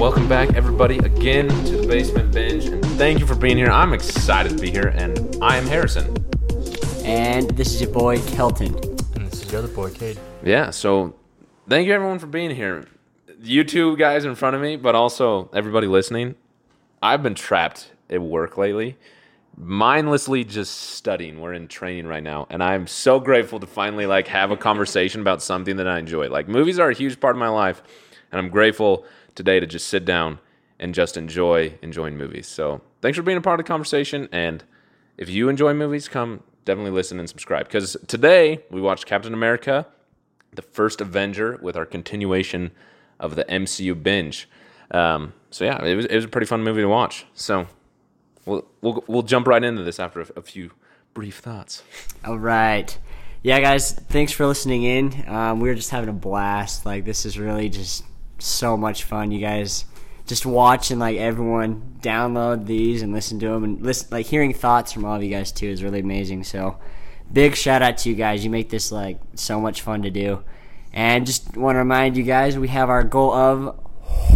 welcome back everybody again to the Basement Binge, and thank you for being here. I'm excited to be here, and I am Harrison. And this is your boy Kelton. And this is your other boy, Cade. Yeah, so thank you everyone for being here. You two guys in front of me, but also everybody listening. I've been trapped at work lately, mindlessly just studying. We're in training right now, and I'm so grateful to finally like have a conversation about something that I enjoy. Like movies are a huge part of my life, and I'm grateful today to just sit down and just enjoy enjoying movies. So thanks for being a part of the conversation, and if you enjoy movies, come definitely listen and subscribe because today we watched Captain America the first Avenger with our continuation of the MCU binge. Um, so yeah, it was, it was a pretty fun movie to watch. So we'll we'll, we'll jump right into this after a, a few brief thoughts. All right. Yeah, guys, thanks for listening in. Um, we were just having a blast. Like, this is really just so much fun. You guys just watching like, everyone download these and listen to them. And listen, like, hearing thoughts from all of you guys, too, is really amazing. So, big shout out to you guys. You make this, like, so much fun to do. And just want to remind you guys, we have our goal of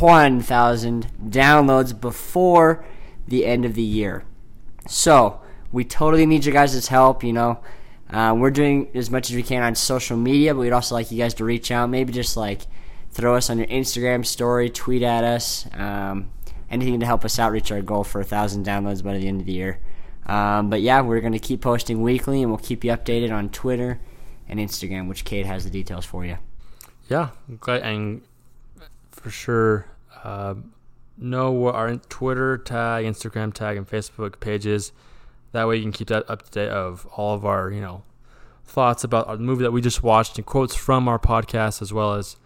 1,000 downloads before the end of the year. So, we totally need you guys' help, you know. Uh, we're doing as much as we can on social media, but we'd also like you guys to reach out. Maybe just like throw us on your Instagram story, tweet at us, um, anything to help us out reach our goal for a thousand downloads by the end of the year. Um, but yeah, we're going to keep posting weekly, and we'll keep you updated on Twitter and Instagram, which Cade has the details for you. Yeah, and for sure, uh, know our Twitter tag, Instagram tag, and Facebook pages. That way, you can keep that up to date of all of our, you know, thoughts about the movie that we just watched and quotes from our podcast, as well as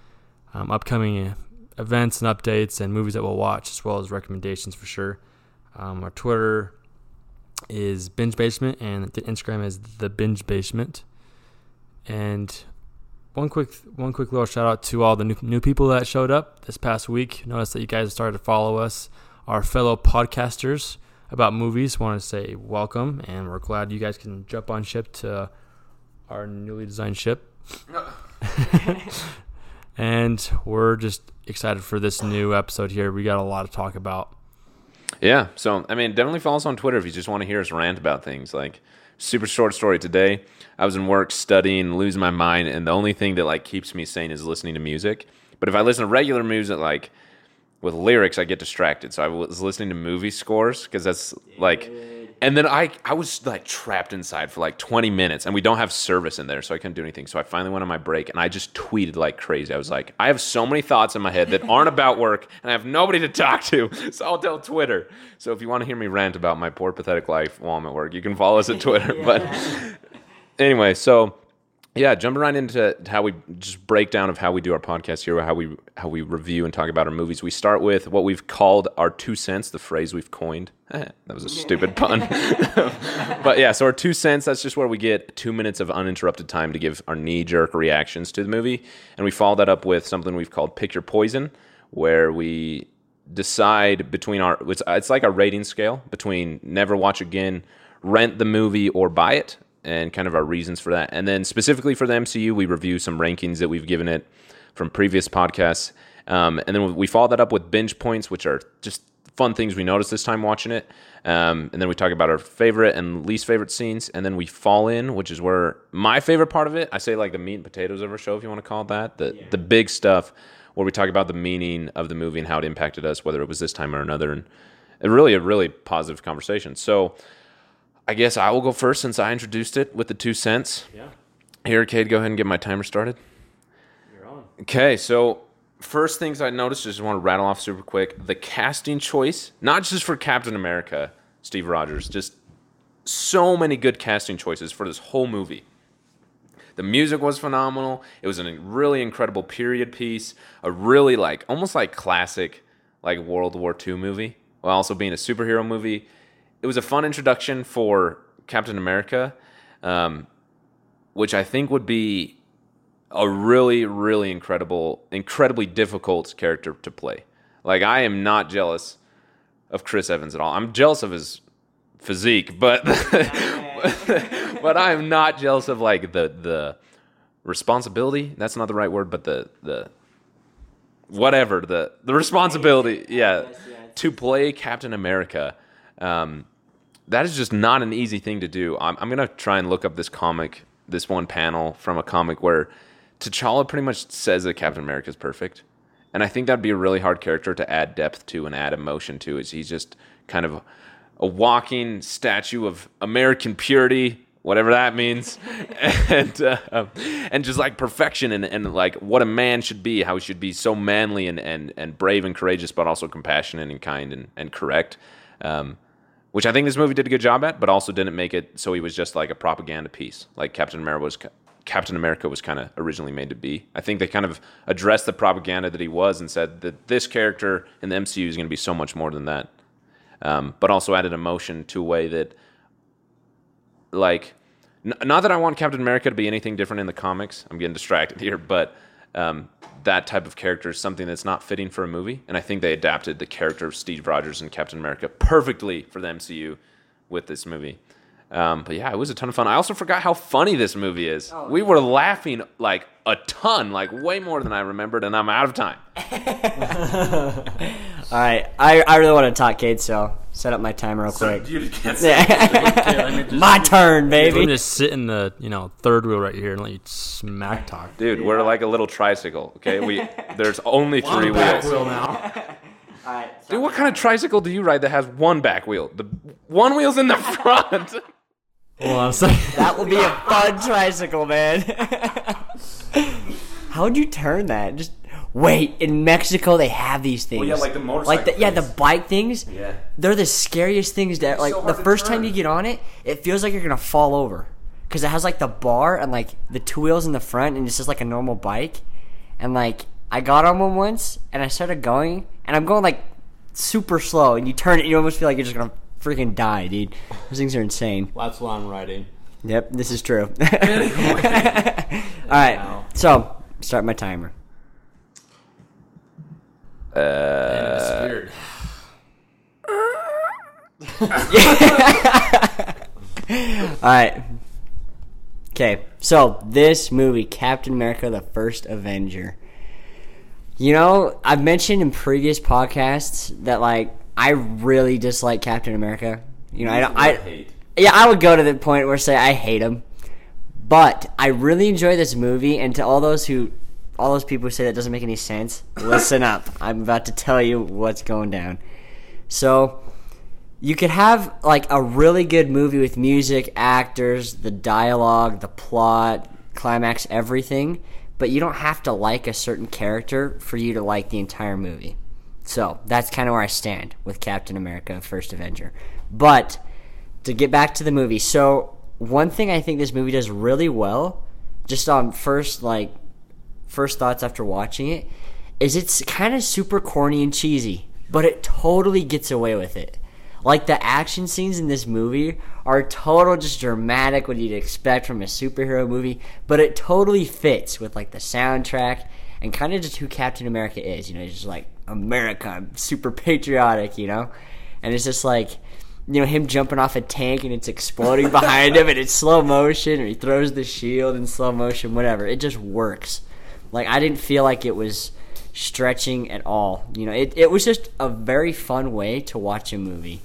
um, upcoming events and updates and movies that we'll watch, as well as recommendations for sure. Um, our Twitter is Binge Basement, and the Instagram is the Binge Basement. And one quick one quick little shout out to all the new, new people that showed up this past week. Notice that you guys started to follow us, our fellow podcasters about movies. Want to say welcome, and we're glad you guys can jump on ship to our newly designed ship. and we're just excited for this new episode here. We got a lot to talk about. Yeah, so I mean, definitely follow us on Twitter if you just want to hear us rant about things. Like, super short story today. I was in work studying, losing my mind, and the only thing that like keeps me sane is listening to music. But if I listen to regular music, like with lyrics, I get distracted. So I was listening to movie scores because that's like, and then I I was like trapped inside for like 20 minutes, and we don't have service in there, so I couldn't do anything. So I finally went on my break, and I just tweeted like crazy. I was like, I have so many thoughts in my head that aren't about work, and I have nobody to talk to, so I'll tell Twitter. So if you want to hear me rant about my poor pathetic life while I'm at work, you can follow us at Twitter. But anyway, so yeah, jumping right into how we just breakdown of how we do our podcast here, how we how we review and talk about our movies. We start with what we've called our two cents, the phrase we've coined. that was a stupid pun, but yeah. So our two cents. That's just where we get two minutes of uninterrupted time to give our knee jerk reactions to the movie, and we follow that up with something we've called pick your poison, where we decide between our it's, it's like a rating scale between never watch again, rent the movie, or buy it and kind of our reasons for that. And then specifically for the MCU, we review some rankings that we've given it from previous podcasts. Um, and then we follow that up with binge points, which are just fun things we noticed this time watching it. Um, and then we talk about our favorite and least favorite scenes, and then we fall in, which is where my favorite part of it. I say like the meat and potatoes of our show, if you want to call it that. The the big stuff where we talk about the meaning of the movie and how it impacted us, whether it was this time or another, and really a really positive conversation. So I guess I will go first since I introduced it with the two cents. Yeah. Here, Cade, go ahead and get my timer started. You're on. Okay, so first things I noticed, just want to rattle off super quick. The casting choice, not just for Captain America, Steve Rogers, just so many good casting choices for this whole movie. The music was phenomenal. It was a really incredible period piece, a really like almost like classic like World War II movie, while also being a superhero movie. It was a fun introduction for Captain America, um, which I think would be a really, really incredible, incredibly difficult character to play. Like I am not jealous of Chris Evans at all. I'm jealous of his physique, but but I am not jealous of like the the responsibility. That's not the right word, but the the whatever the the responsibility. Yeah, to play Captain America. Um, that is just not an easy thing to do. I'm, I'm gonna try and look up this comic, this one panel from a comic where T'Challa pretty much says that Captain America is perfect, and I think that'd be a really hard character to add depth to and add emotion to. Is he's just kind of a walking statue of American purity, whatever that means, and uh, and just like perfection and, and like what a man should be, how he should be so manly and, and, and brave and courageous, but also compassionate and kind and, and correct. Um, which I think this movie did a good job at, but also didn't make it so he was just like a propaganda piece, like Captain America was. Captain America was kind of originally made to be. I think they kind of addressed the propaganda that he was and said that this character in the MCU is going to be so much more than that. Um, but also added emotion to a way that, like, n- not that I want Captain America to be anything different in the comics. I'm getting distracted here, but um, that type of character is something that's not fitting for a movie. And I think they adapted the character of Steve Rogers and Captain America perfectly for the MCU with this movie. Um, but yeah, it was a ton of fun. I also forgot how funny this movie is. we were laughing like a ton, like way more than I remembered, and I'm out of time. All right, I, I really want to talk, Cade. So set up my timer real quick. You can't my turn, Let me baby. just sit in the you know third wheel right here and let you smack talk. Dude, we're like a little tricycle. Okay, we there's only three wheels. Wheel now. All right, Dude, what kind of tricycle do you ride that has one back wheel? The one wheel's in the front. Well, I'm saying. that will be a fun tricycle, man. How would you turn that? Just wait. In Mexico, they have these things. yeah, like the like the, yeah, the bike things. Yeah. they're the scariest things that like so the hard to first time you get on it, it feels like you're gonna fall over because it has like the bar and like the two wheels in the front, and it's just like a normal bike. And like I got on one once, and I started going, and I'm going like super slow, and you turn it, you almost feel like you're just gonna freaking die, dude. Those things are insane. That's what I'm riding. Yep, this is true. All right, so start my timer. Uh. All right. Okay, so this movie, Captain America: The First Avenger. You know, I've mentioned in previous podcasts that like I really dislike Captain America. You know, I don't. I yeah, I would go to the point where say I hate him, but I really enjoy this movie. And to all those who, all those people who say that doesn't make any sense, listen up. I'm about to tell you what's going down. So, you could have like a really good movie with music, actors, the dialogue, the plot, climax, everything, but you don't have to like a certain character for you to like the entire movie. So that's kind of where I stand with Captain America: First Avenger. But to get back to the movie, so one thing I think this movie does really well, just on first like first thoughts after watching it, is it's kind of super corny and cheesy, but it totally gets away with it. Like the action scenes in this movie are total just dramatic what you'd expect from a superhero movie, but it totally fits with like the soundtrack and kind of just who Captain America is. You know, he's just like America, I'm super patriotic, you know? And it's just like you know, him jumping off a tank and it's exploding behind him and it's slow motion or he throws the shield in slow motion, whatever. It just works. Like I didn't feel like it was stretching at all. You know, it, it was just a very fun way to watch a movie.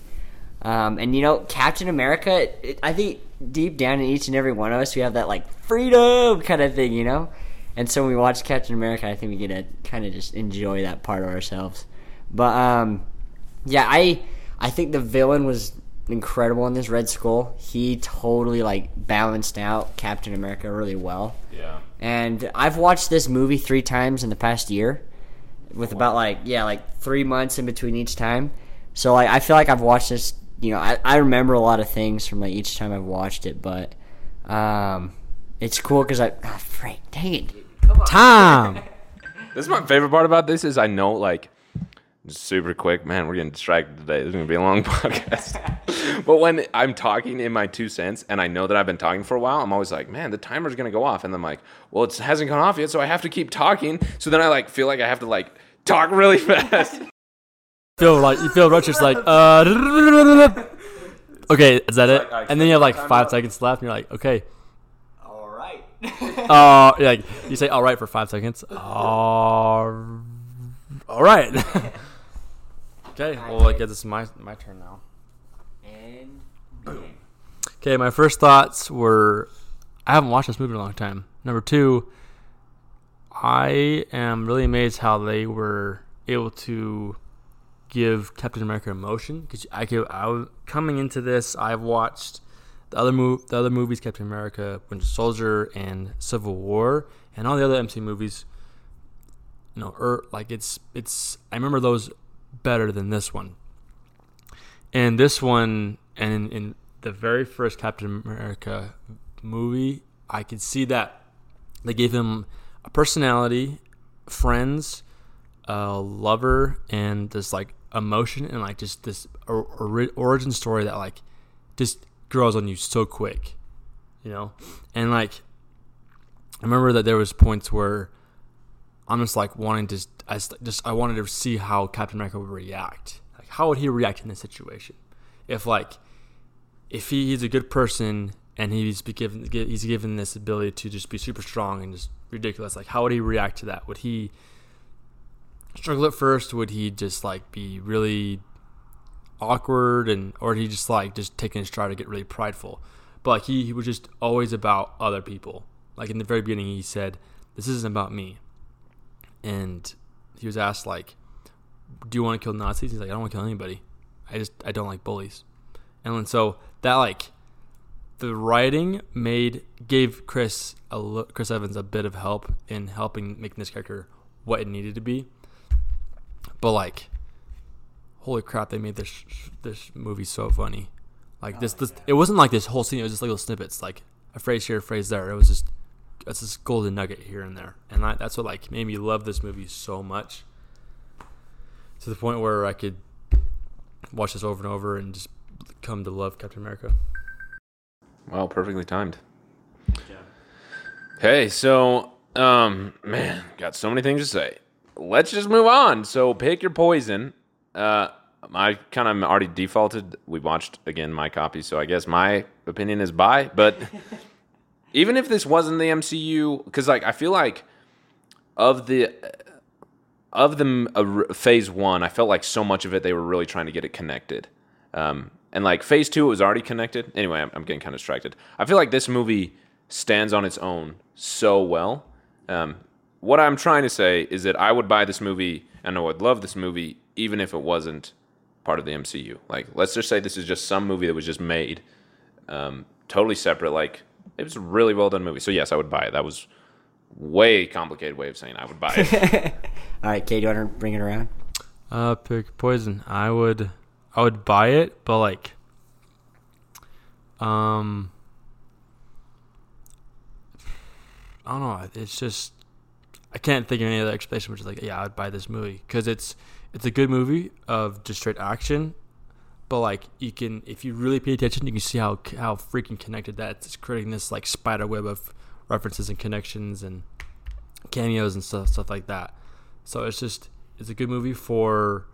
Um, and you know, Captain America, it, I think deep down in each and every one of us, we have that like freedom kind of thing, you know? And so when we watch Captain America, I think we get to kind of just enjoy that part of ourselves. But um, yeah, I I think the villain was incredible in this Red Skull. He totally like balanced out Captain America really well. Yeah. And I've watched this movie three times in the past year, with about like yeah like three months in between each time. So like I feel like I've watched this. You know, I, I remember a lot of things from like each time I've watched it, but um, it's cool because I ah, Frank, dang it, Tom. This is my favorite part about this is I know like super quick, man, we're getting distracted today. This is gonna be a long podcast. but when I'm talking in my two cents and I know that I've been talking for a while, I'm always like, man, the timer's gonna go off. And I'm like, well, it hasn't gone off yet, so I have to keep talking. So then I like feel like I have to like talk really fast. feel like you feel Roach just like uh. Okay, is that it? And then you have like five seconds left, and you're like, okay. All right. Uh, you're like you say all right for five seconds. All, all right. Okay, well, I guess it's my my turn now. and boom. Okay, my first thoughts were I haven't watched this movie in a long time. Number two, I am really amazed how they were able to give Captain America emotion because I could I was coming into this I've watched the other move the other movies Captain America Winter Soldier and Civil War and all the other MC movies you know er, like it's it's I remember those better than this one. And this one and in, in the very first Captain America movie I could see that. They gave him a personality friends a lover and this like emotion and like just this or, ori- origin story that like just grows on you so quick you know? And like i remember that there was points where i'm just like wanting to i just, i wanted to see how captain america would react like how would he react in this situation if like if he, he's a good person and he's given he's given this ability to just be super strong and just ridiculous like how would he react to that would he struggle at first? Would he just like be really awkward and or he just like just taking his stride to get really prideful? But like he, he was just always about other people. Like in the very beginning he said, This isn't about me. And he was asked like, Do you want to kill Nazis? He's like, I don't want to kill anybody. I just I don't like bullies. And then so that like the writing made gave Chris a Chris Evans a bit of help in helping making this character what it needed to be. But like, holy crap, they made this this movie so funny. Like this, oh, this it wasn't like this whole scene. It was just like little snippets, like a phrase here, a phrase there. It was just it's this golden nugget here and there, and I, that's what like made me love this movie so much. To the point where I could watch this over and over and just come to love Captain America. Well, perfectly timed. Yeah. Hey, so um, man, got so many things to say. Let's just move on. So pick your poison. Uh, I kind of already defaulted. We watched again my copy, so I guess my opinion is buy, But even if this wasn't the MCU, because like I feel like of the of the uh, phase one, I felt like so much of it they were really trying to get it connected. Um, and like phase two, it was already connected. Anyway, I'm, I'm getting kind of distracted. I feel like this movie stands on its own so well. Um, what I'm trying to say is that I would buy this movie and I would love this movie even if it wasn't part of the MCU. Like, let's just say this is just some movie that was just made um, totally separate. Like, it was a really well done movie. So yes, I would buy it. That was way complicated way of saying I would buy it. All right, Cade, do you want to bring it around? Uh, pick poison. I would, I would buy it, but like, um, I don't know. It's just I can't think of any other explanation which is like, yeah, I'd buy this movie because it's it's a good movie of just straight action, but like you can if you really pay attention, you can see how how freaking connected that it's creating this like spider web of references and connections and cameos and stuff stuff like that. So it's just it's a good movie for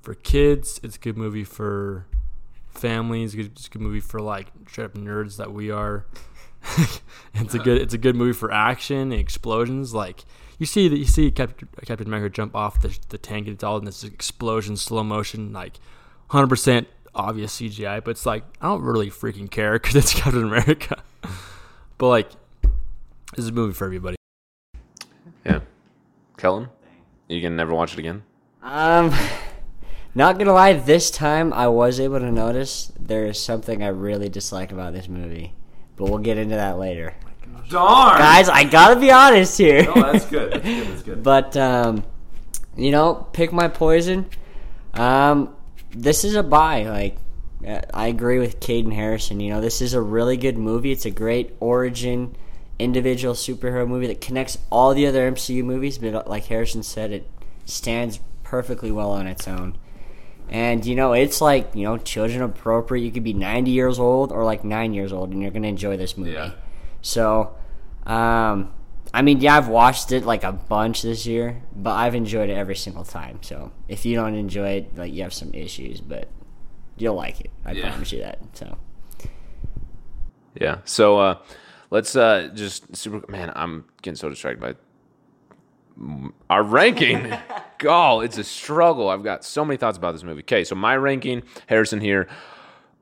for kids. It's a good movie for families It's a good, it's a good movie for like straight up nerds that we are. it's a good it's a good movie for action and explosions. Like you see that you see Captain, Captain America jump off the, the tank and it's all in this explosion slow motion like 100 percent obvious CGI. But it's like I don't really freaking care because it's Captain America. but like this is a movie for everybody. Yeah. Kelton, you can never watch it again. Um, not gonna lie, this time I was able to notice there is something I really dislike about this movie, but we'll get into that later. Darn. Guys, I gotta be honest here. that's good. That's good. That's good. but um, you know, pick my poison. Um, this is a buy. Like, I agree with Caden Harrison. You know, this is a really good movie. It's a great origin, individual superhero movie that connects all the other MCU movies. But uh, like Harrison said, it stands perfectly well on its own. And you know, it's like you know, children appropriate. You could be 90 years old or like nine years old, and you're gonna enjoy this movie. Yeah. So, um, I mean, yeah, I've watched it like a bunch this year, but I've enjoyed it every single time. So, if you don't enjoy it, like you have some issues, but you'll like it. I Yeah. promise you that. So, Yeah. So uh, let's uh, just super. Man, I'm getting so distracted by our ranking. God, it's a struggle. I've got so many thoughts about this movie. Okay, so my ranking, Harrison here.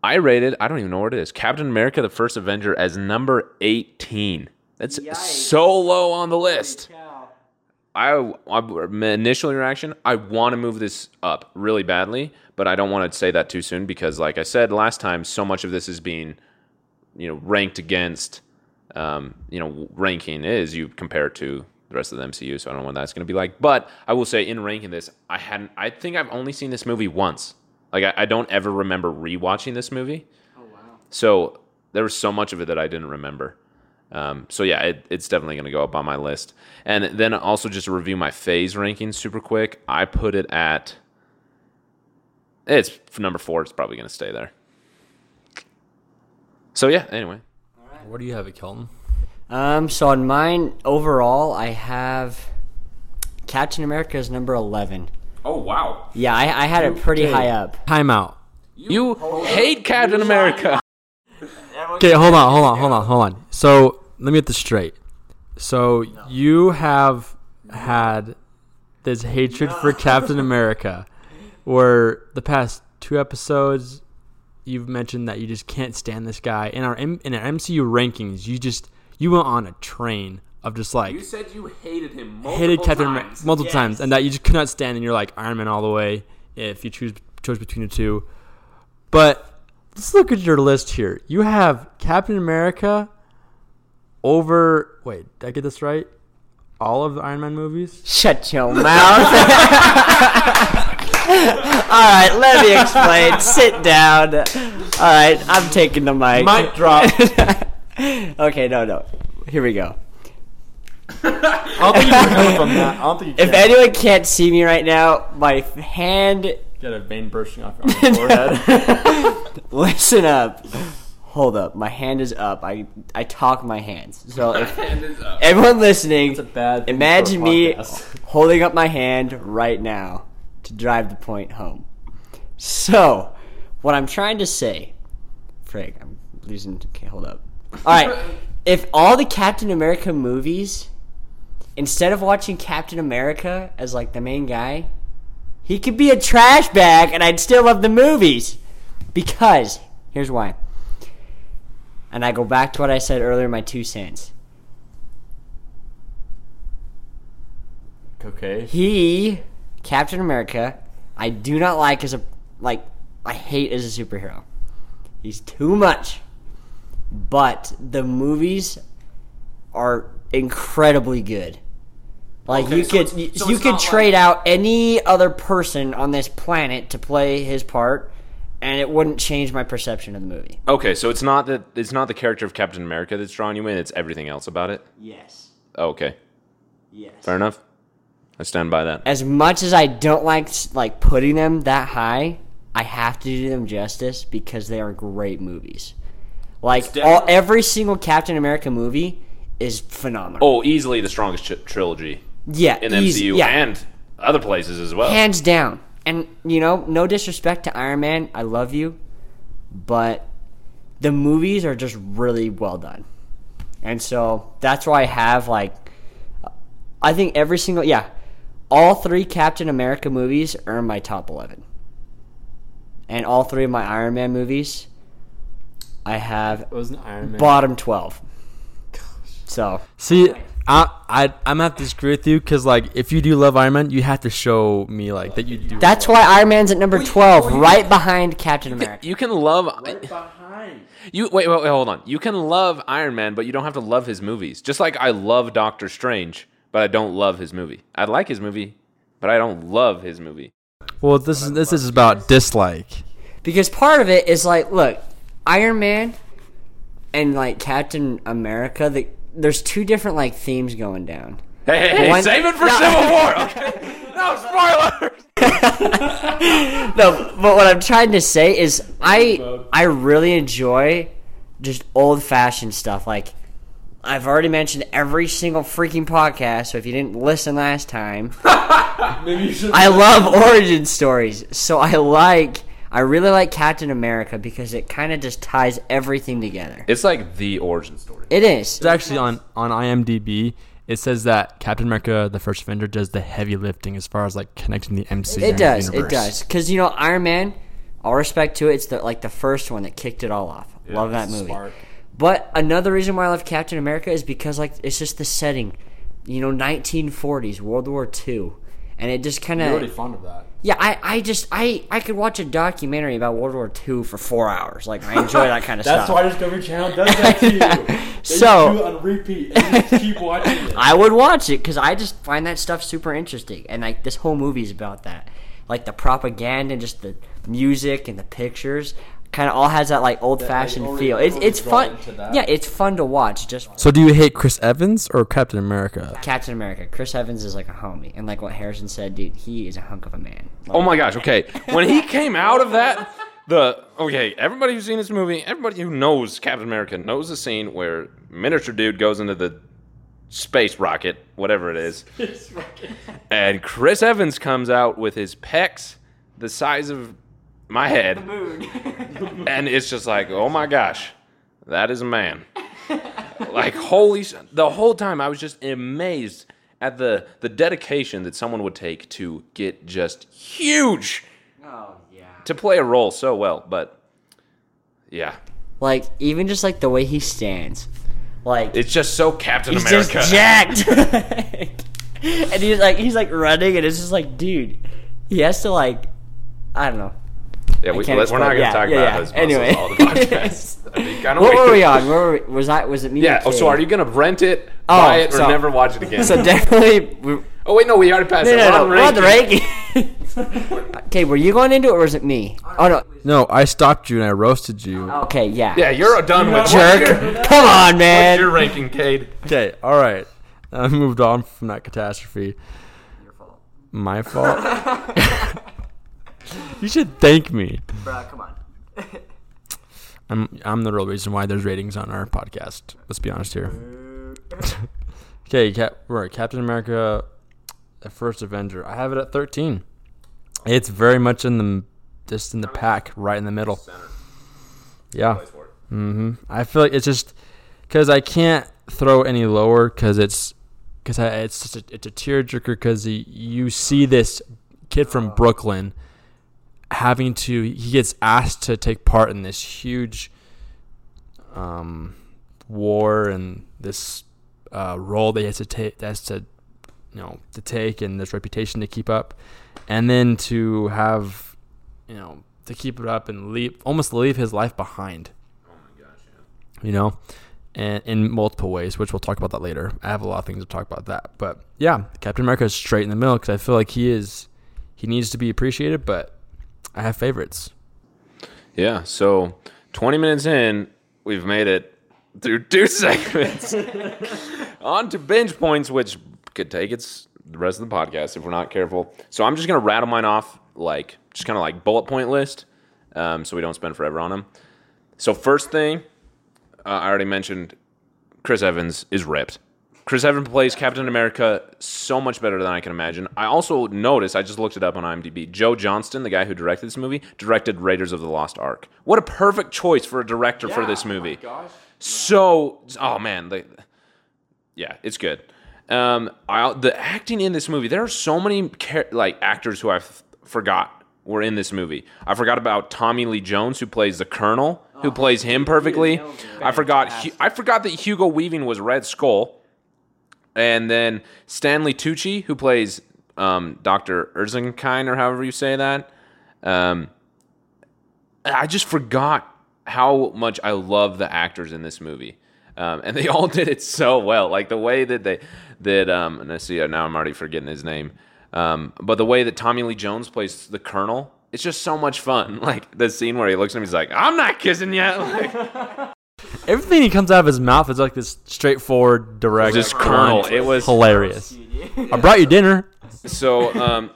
I rated. I don't even know what it is. Captain America: The First Avenger as number 18. That's so low on the list. I, I my initial reaction, I want to move this up really badly, but I don't want to say that too soon because, like I said last time, so much of this is being, you know, ranked against, um, you know, ranking is you compare it to the rest of the MCU. So I don't know what that's going to be like. But I will say, in ranking this, I hadn't. I think I've only seen this movie once. Like I, I don't ever remember rewatching this movie. Oh wow! So there was so much of it that I didn't remember. Um, so yeah, it, it's definitely going to go up on my list. And then also just to review my phase ranking super quick, I put it at it's number four. It's probably going to stay there. So yeah. Anyway, What do you have it, Kelton? um, so on mine overall, I have Captain America is number 11. oh wow, Yeah, I, I had it pretty high up. Timeout. you hate Captain America. Okay, hold on, hold on, hold on, hold on. So let me get this straight. So you have had this hatred for Captain America, where the past two episodes you've mentioned that you just can't stand this guy. In our in our MCU rankings, you just you went on a train of just like you said you hated him. hated Captain America multiple times, and that you just could not stand, and you're like Iron Man all the way if you choose chose between the two. But let's look at your list here. You have Captain America over. Wait, did I get this right? All of the Iron Man movies. Shut your mouth. All right, let me explain. Sit down. All right, I'm taking the mic. Mic drop. okay, no, no. Here we go. I don't think you can come from that. I don't think you If anyone can't see me right now, my hand. Got a vein bursting off your forehead. Listen up. Hold up. My hand is up. I I talk my hands. So if everyone listening, a bad imagine a me holding up my hand right now to drive the point home. So, what I'm trying to say, Frank, I'm losing. Okay, hold up. All right, if all the Captain America movies, instead of watching Captain America as like the main guy, he could be a trash bag, and I'd still love the movies. Because here's why. And I go back to what I said earlier, my two cents. okay. He, Captain America, I do not like as a like I hate as a superhero. He's too much. But the movies are incredibly good. Like Okay, you so could it's- you, so you could trade out any other person on this planet to play his part and it wouldn't change my perception of the movie. Okay, so it's not that it's not the character of Captain America that's drawing you in. It's everything else about it. Yes. Oh, okay, Yes. fair enough. I stand by that. as much as I don't like like putting them that high, I have to do them justice because they are great movies. Like all, every single Captain America movie is phenomenal. Oh, easily the strongest ch- trilogy yeah, in easy- MCU yeah, and other places as well. hands down. And you know, no disrespect to Iron Man, I love you, but the movies are just really well done. And so that's why I have like I think every single yeah, all three Captain America movies are in my top 11. And all three of my Iron Man movies I have It was an Iron Man. bottom 12. So, See, I, I I'm gonna have to disagree with you because like if you do love Iron Man, you have to show me like that you do. that's why Iron Man's at number 12, right behind Captain America. You can love. Right Behind You wait, wait, wait, hold on. You can love Iron Man, but you don't have to love his movies. Just like I love Doctor Strange, but I don't love his movie. I like his movie, but I don't love his movie. well, this is this is about dislike. Because part of it is like, look, Iron Man and like Captain America, the, there's two different like themes going down. Hey, hey, hey One- save it for No. Civil War. Okay. No spoilers. No, but what I'm trying to say is I I really enjoy just old fashioned stuff. Like I've already mentioned every single freaking podcast, so if you didn't listen last time, I love origin stories. So I like I really like Captain America because it kind of just ties everything together. It's like the origin story. It is. It's actually on on IMDb. It says that Captain America: The First Avenger does the heavy lifting as far as like connecting the MCU. It does. It does. Because you know, Iron Man. All respect to it. It's the like the first one that kicked it all off. love that movie. But another reason why I love Captain America is because like it's just the setting. You know, 1940s, World War II, and it just kind of already fond of that. Yeah. I I just I I could watch a documentary about World War II for four hours. Like I enjoy that kind of stuff. That's why Discovery Channel does that to you. They So- do it on repeat and just keep watching it. I would watch it because I just find that stuff super interesting, and like this whole movie is about that, like the propaganda and just the music and the pictures, kind of all has that like old fashioned already- feel. It's it's fun. Yeah, it's fun to watch. Just So, do you hate Chris Evans or Captain America? Captain America, Chris Evans is like a homie, and like what Harrison said, dude, he is a hunk of a man. Like, Oh my gosh. Okay, when he came out of that, the okay, everybody who's seen this movie, everybody who knows Captain America knows the scene where miniature dude goes into the space rocket, whatever it is, and Chris Evans comes out with his pecs the size of my head, and it's just like, oh my gosh, that is a man. like holy, the whole time I was just amazed at the the dedication that someone would take to get just huge Oh yeah. to play a role so well. But yeah, Like even just like the way he stands, like it's just so Captain he's America. just jacked. and he's like he's like running, and it's just like, dude, he has to like, I don't know. Yeah, we, can't let, we're not going to yeah, talk yeah, about yeah. his muscles Anyway. all the podcast. That'd What weird. were we on? Where were we, was I? Was it me? Yeah. Oh, so are you going to rent it, Oh, buy it, or so- never watch it again? So definitely. oh wait, no, we already passed No, it. no, no. on We're on the ranking. ranking. okay, were you going into it or was it me? Oh no. No, I stopped you and I roasted you. Okay, yeah. Yeah, you're done with Jerk. Your, Come on, man. what's your ranking, Cade? Okay, all right. I moved on from that catastrophe. Your fault. My fault. you should thank me. Bro, come on. I'm I'm the real reason why there's ratings on our podcast. Let's be honest here. okay, Cap, right, Captain America, the first Avenger. I have it at 13. It's very much in the just in the pack, right in the middle. Yeah. Mm-hmm. I feel like it's just because I can't throw any lower because it's because it's just a, it's a tearjerker because you see this kid from Brooklyn having to he gets asked to take part in this huge um, war and this uh, role that he has to take that has to you know to take and this reputation to keep up. And then to have you know to keep it up and leave almost leave his life behind. Oh my gosh, yeah. you know? And in multiple ways which we'll talk about that later. I have a lot of things to talk about that. But yeah captain america is straight in the middle because i feel like he is he needs to be appreciated but i have favorites Yeah. So 20 minutes in, we've made it through two segments. On to binge points, which could take its the rest of the podcast if we're not careful. So I'm just gonna rattle mine off like just kind of like bullet point list, um, so we don't spend forever on them. So first thing, uh, I already mentioned Chris Evans is ripped. Chris Evans plays Captain America so much better than I can imagine. I also noticed, I just looked it up on IMDb. Joe Johnston, the guy who directed this movie, directed Raiders of the Lost Ark. What a perfect choice for a director for this movie. So, oh man, they, yeah, it's good. Um, I, the acting in this movie, there are so many char- like actors who I f- forgot were in this movie. I forgot about Tommy Lee Jones, who plays the Colonel, who plays him perfectly. I forgot. I forgot that Hugo Weaving was Red Skull, and then Stanley Tucci, who plays um, Doctor Erzinkind, or however you say that. Um, I just forgot how much I love the actors in this movie. Um, and they all did it so well. Like the way that they that um and I see now I'm already forgetting his name. Um, but the way that Tommy Lee Jones plays the Colonel, it's just so much fun. Like the scene where he looks at him, he's like, "I'm not kissing yet." Like, Everything he comes out of his mouth is like this straightforward, direct. just Colonel. It was hilarious. I brought you dinner. so um,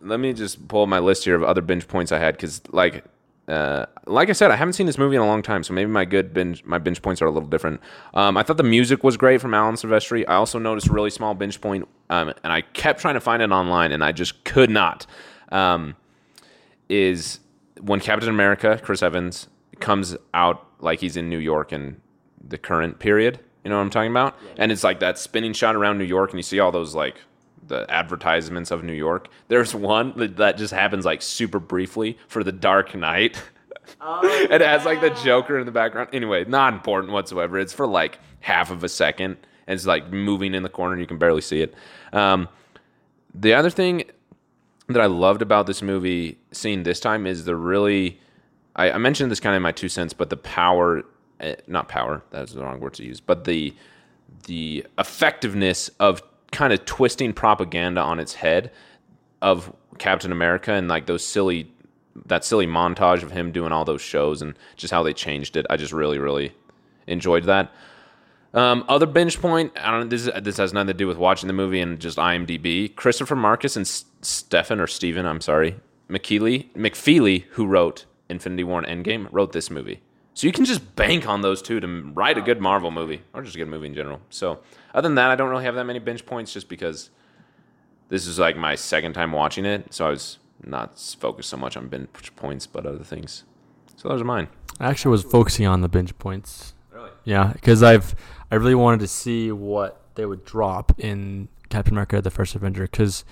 let me just pull my list here of other binge points I had because, like, uh, like I said, I haven't seen this movie in a long time, so maybe my good binge my binge points are a little different. Um, I thought the music was great from Alan Silvestri. I also noticed a really small binge point, um, and I kept trying to find it online, and I just could not. Um, is when Captain America, Chris Evans, comes out like he's in New York in the current period. You know what I'm talking about? And it's like that spinning shot around New York, and you see all those like the advertisements of New York. There's one that, just happens like super briefly for the Dark Knight. it has like the Joker in the background. Anyway, not important whatsoever. It's for like half of a second. And it's like moving in the corner. You can barely see it. Um, the other thing that I loved about this movie, seeing this time, is the really. I, I mentioned this kind of in my two cents, but the power, eh, not power, that's the wrong word to use, but the the effectiveness of kind of twisting propaganda on its head of Captain America and like those silly that silly montage of him doing all those shows and just how they changed it. I just really, really enjoyed that. Um, other binge point. I don't. This this has nothing to do with watching the movie and just IMDb. Christopher Markus and S- Stefan or Steven, I'm sorry, McKeely, McFeely, who wrote Infinity War and Endgame, wrote this movie. So you can just bank on those two to write a good Marvel movie or just a good movie in general. So other than that, I don't really have that many binge points just because this is like my second time watching it, so I was not focused so much on binge points, but other things. So those are mine. I actually was focusing on the binge points. Really? Yeah, because I've I really wanted to see what they would drop in Captain America: The First Avenger. Because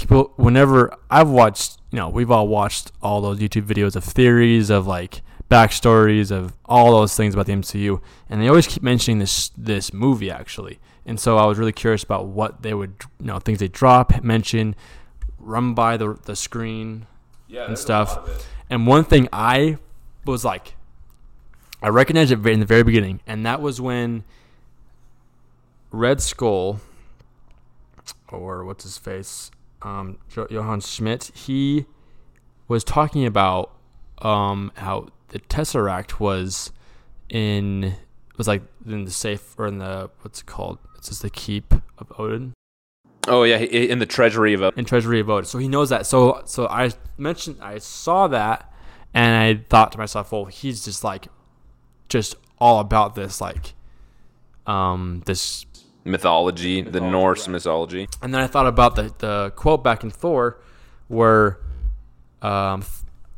people, whenever I've watched, you know, we've all watched all those YouTube videos of theories of like backstories of all those things about the MCU, and they always keep mentioning this this movie actually. And so I was really curious about what they would, you know, things they drop, mention, run by the the screen, yeah, and stuff. And one thing I was like, I recognized it in the very beginning, and that was when Red Skull, or what's his face, um, Johann Schmidt, he was talking about um, how the Tesseract was in was like in the safe or in the what's it called? It's just the keep of Odin Oh yeah, i- in the treasury of a in Treasury of Odin. So he knows that. So so I mentioned I saw that and I thought to myself, well, he's just like just all about this like um this mythology, the Norse mythology. and then I thought about the the quote back in Thor where um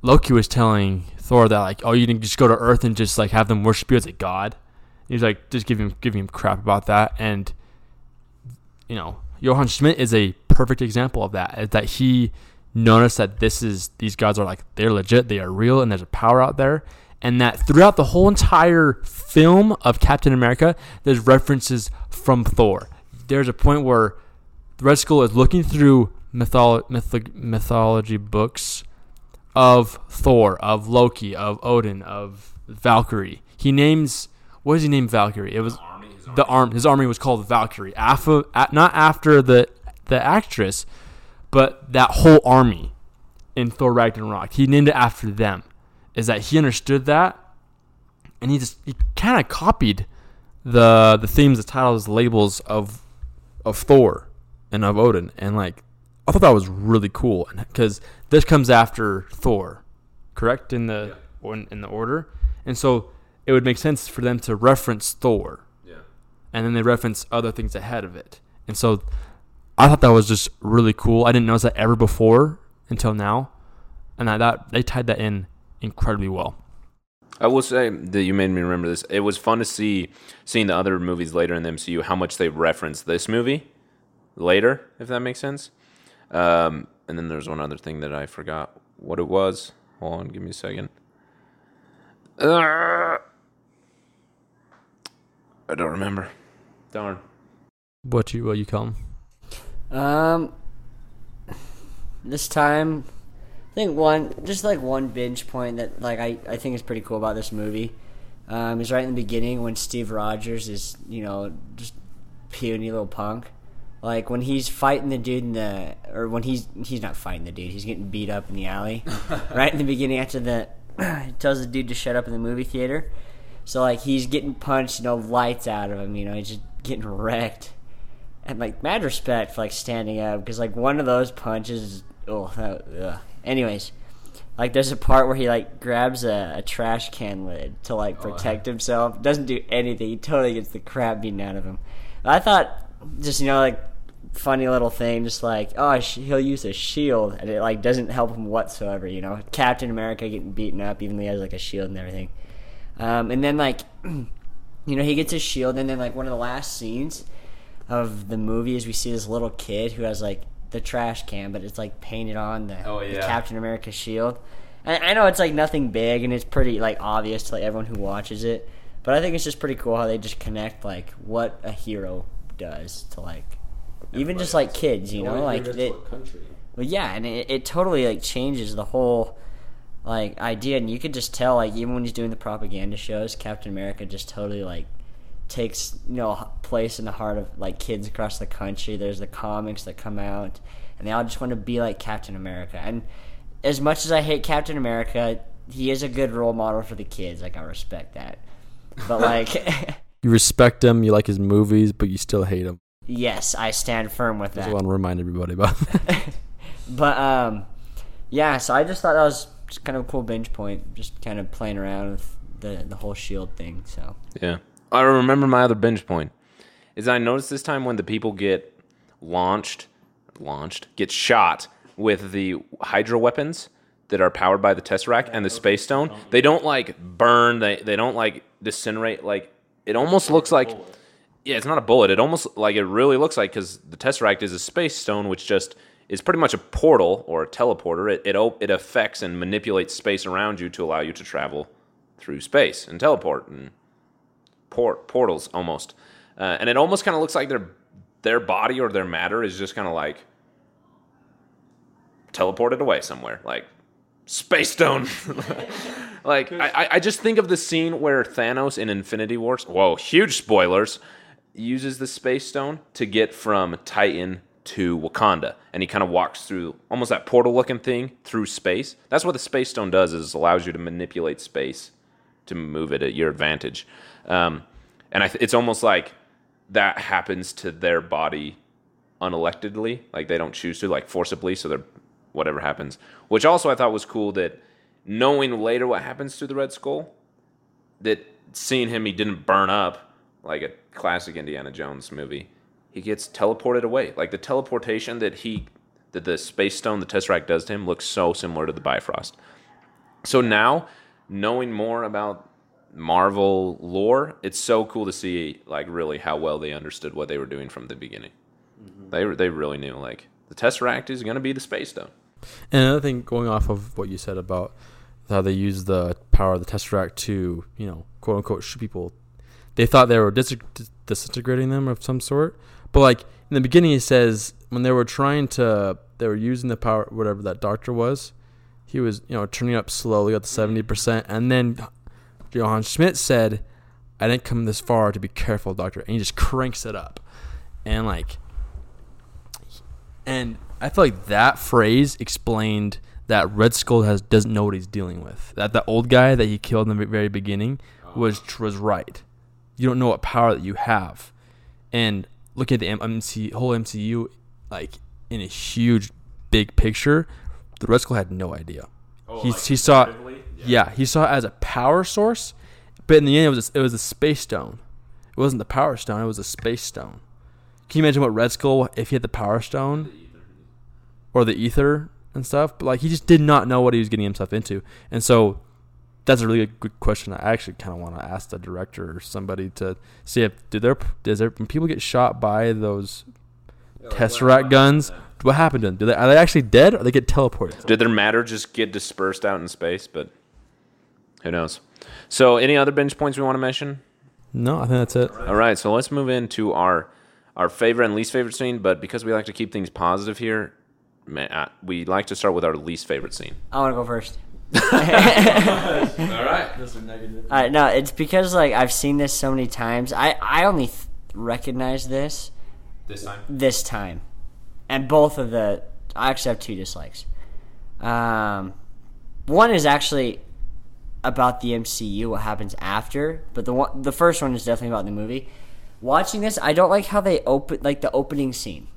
Loki was telling Thor that like, oh, you can just go to Earth and just like have them worship you as a god. He's like, just give him give him crap about that, and you know, Johann Schmidt is a perfect example of that. Is that he noticed that this is these gods are like they're legit, they are real, and there's a power out there, and that throughout the whole entire film of Captain America, there's references from Thor. There's a point where the Red Skull is looking through mytholo- myth- mythology books of Thor, of Loki, of Odin, of Valkyrie. He names what does he name Valkyrie? It was the arm. His army was called Valkyrie. After, not after the the actress, but that whole army in Thor Ragnarok. He named it after them. Is that he understood that, and he just he kind of copied the the themes, the titles, the labels of of Thor and of Odin, and like I thought that was really cool because this comes after Thor, correct in the in, in the order, and so it would make sense for them to reference Thor. Yeah. and then they reference other things ahead of it. And so I thought that was just really cool. I didn't notice that ever before until now, and I thought they tied that in incredibly well. I will say that you made me remember this. It was fun to see seeing the other movies later in the MCU how much they reference this movie later, if that makes sense. Um, and then there's one other thing that I forgot what it was. Hold on, give me a second. Uh, I don't remember. Darn. What you what you call them? Um, this time, I think one just like one binge point that like I, I think is pretty cool about this movie. Um, is right in the beginning when Steve Rogers is you know just puny little punk. Like when he's fighting the dude in the, or when he's he's not fighting the dude, he's getting beat up in the alley. right in the beginning, after the, he tells the dude to shut up in the movie theater. So like he's getting punched, you know, lights out of him. You know, he's just getting wrecked. And like mad respect for like standing up because like one of those punches, oh, that, ugh. Anyways, like there's a part where he like grabs a, a trash can lid to like protect himself. Doesn't do anything. He totally gets the crap beaten out of him. I thought just you know like funny little thing, just like oh sh- he'll use a shield and it like doesn't help him whatsoever. You know, Captain America getting beaten up even though he has like a shield and everything. Um, and then like you know he gets his shield and then like one of the last scenes of the movie is we see this little kid who has like the trash can, but it's like painted on the, Oh, yeah. the. Captain America shield. And I know it's like nothing big and it's pretty like obvious to like everyone who watches it, but I think it's just pretty cool how they just connect like what a hero does to like even just like kids, you know, like it, well, yeah, and it, it totally like changes the whole like idea, and you could just tell like even when he's doing the propaganda shows, Captain America just totally like takes you know place in the heart of like kids across the country. There's the comics that come out, and they all just want to be like Captain America. And as much as I hate Captain America, he is a good role model for the kids. Like I respect that, but like. You respect him, you like his movies, but you still hate him. Yes, I stand firm with Just that. want to remind everybody about that. But um, yeah. So I just thought that was just kind of a cool binge point, just kind of playing around with the the whole shield thing. So Yeah. I remember my other binge point is I noticed this time when the people get launched, launched, get shot with the Hydra weapons that are powered by the Tesseract and the Space Stone, they don't like burn, they they don't like disintegrate. Like it almost looks like yeah, it's not a bullet. It almost like it really looks like because the Tesseract is a space stone, which just is pretty much a portal or a teleporter. It it it affects and manipulates space around you to allow you to travel through space and teleport and port portals almost. Uh, and it almost kind of looks like their their body or their matter is just kind of like teleported away somewhere, like space stone. like I, I- just think of the scene where Thanos in Infinity Wars. Whoa, huge spoilers! Uses the space stone to get from Titan to Wakanda, and he kind of walks through almost that portal-looking thing through space. That's what the space stone does: is allows you to manipulate space to move it at your advantage. Um, and th- it's almost like that happens to their body unelectedly, like they don't choose to, like forcibly. So they're whatever happens. Which also I thought was cool that knowing later what happens to the Red Skull, that seeing him he didn't burn up like a classic Indiana Jones movie. He gets teleported away. Like the teleportation that he that the space stone the Tesseract does to him looks so similar to the Bifrost. So now, knowing more about Marvel lore, it's so cool to see like really how well they understood what they were doing from the beginning. Mm-hmm. They they really knew like the Tesseract is going to be the space stone. And another thing, going off of what you said about how they use the power of the Tesseract to, you know, quote unquote, shoot people, they thought they were dis- dis- disintegrating them of some sort. But like in the beginning, it says when they were trying to, they were using the power, whatever that doctor was, he was, you know, turning up slowly at the mm-hmm. seventy percent, and then Johann Schmidt said, "I didn't come this far to be careful, doctor," and he just cranks it up, and like and I feel like that phrase explained that Red Skull has doesn't know what he's dealing with. That the old guy that he killed in the very beginning was oh. was right. You don't know what power that you have, and look at the MC, um, whole MCU, like in a huge, big picture. The Red Skull had no idea. Oh, he, he saw, yeah. he saw it as a power source, but in the end, it was a, it was a space stone. It wasn't the Power Stone; it was a Space Stone. Can you imagine what Red Skull if he had the Power Stone or the Aether and stuff? But like he just did not know what he was getting himself into, and so that's a really good question. I actually kind of want to ask the director or somebody to see if do there does there when people get shot by those Tesseract guns. What happened to them? Do they, are they actually dead or they get teleported? Did their matter just get dispersed out in space? But who knows? So, any other binge points we want to mention? No, I think that's it. All right, so let's move into our our favorite and least favorite scene. But because we like to keep things positive here, man, uh, we like to start with our least favorite scene. I want to go first. All right. Uh, no, it's because like I've seen this so many times. I I only th- recognize this This time. this time, and both of the I actually have two dislikes. Um, one is actually about the MCU, what happens after, but the one the first one is definitely about the movie. Watching this, I don't like how they open like the opening scene.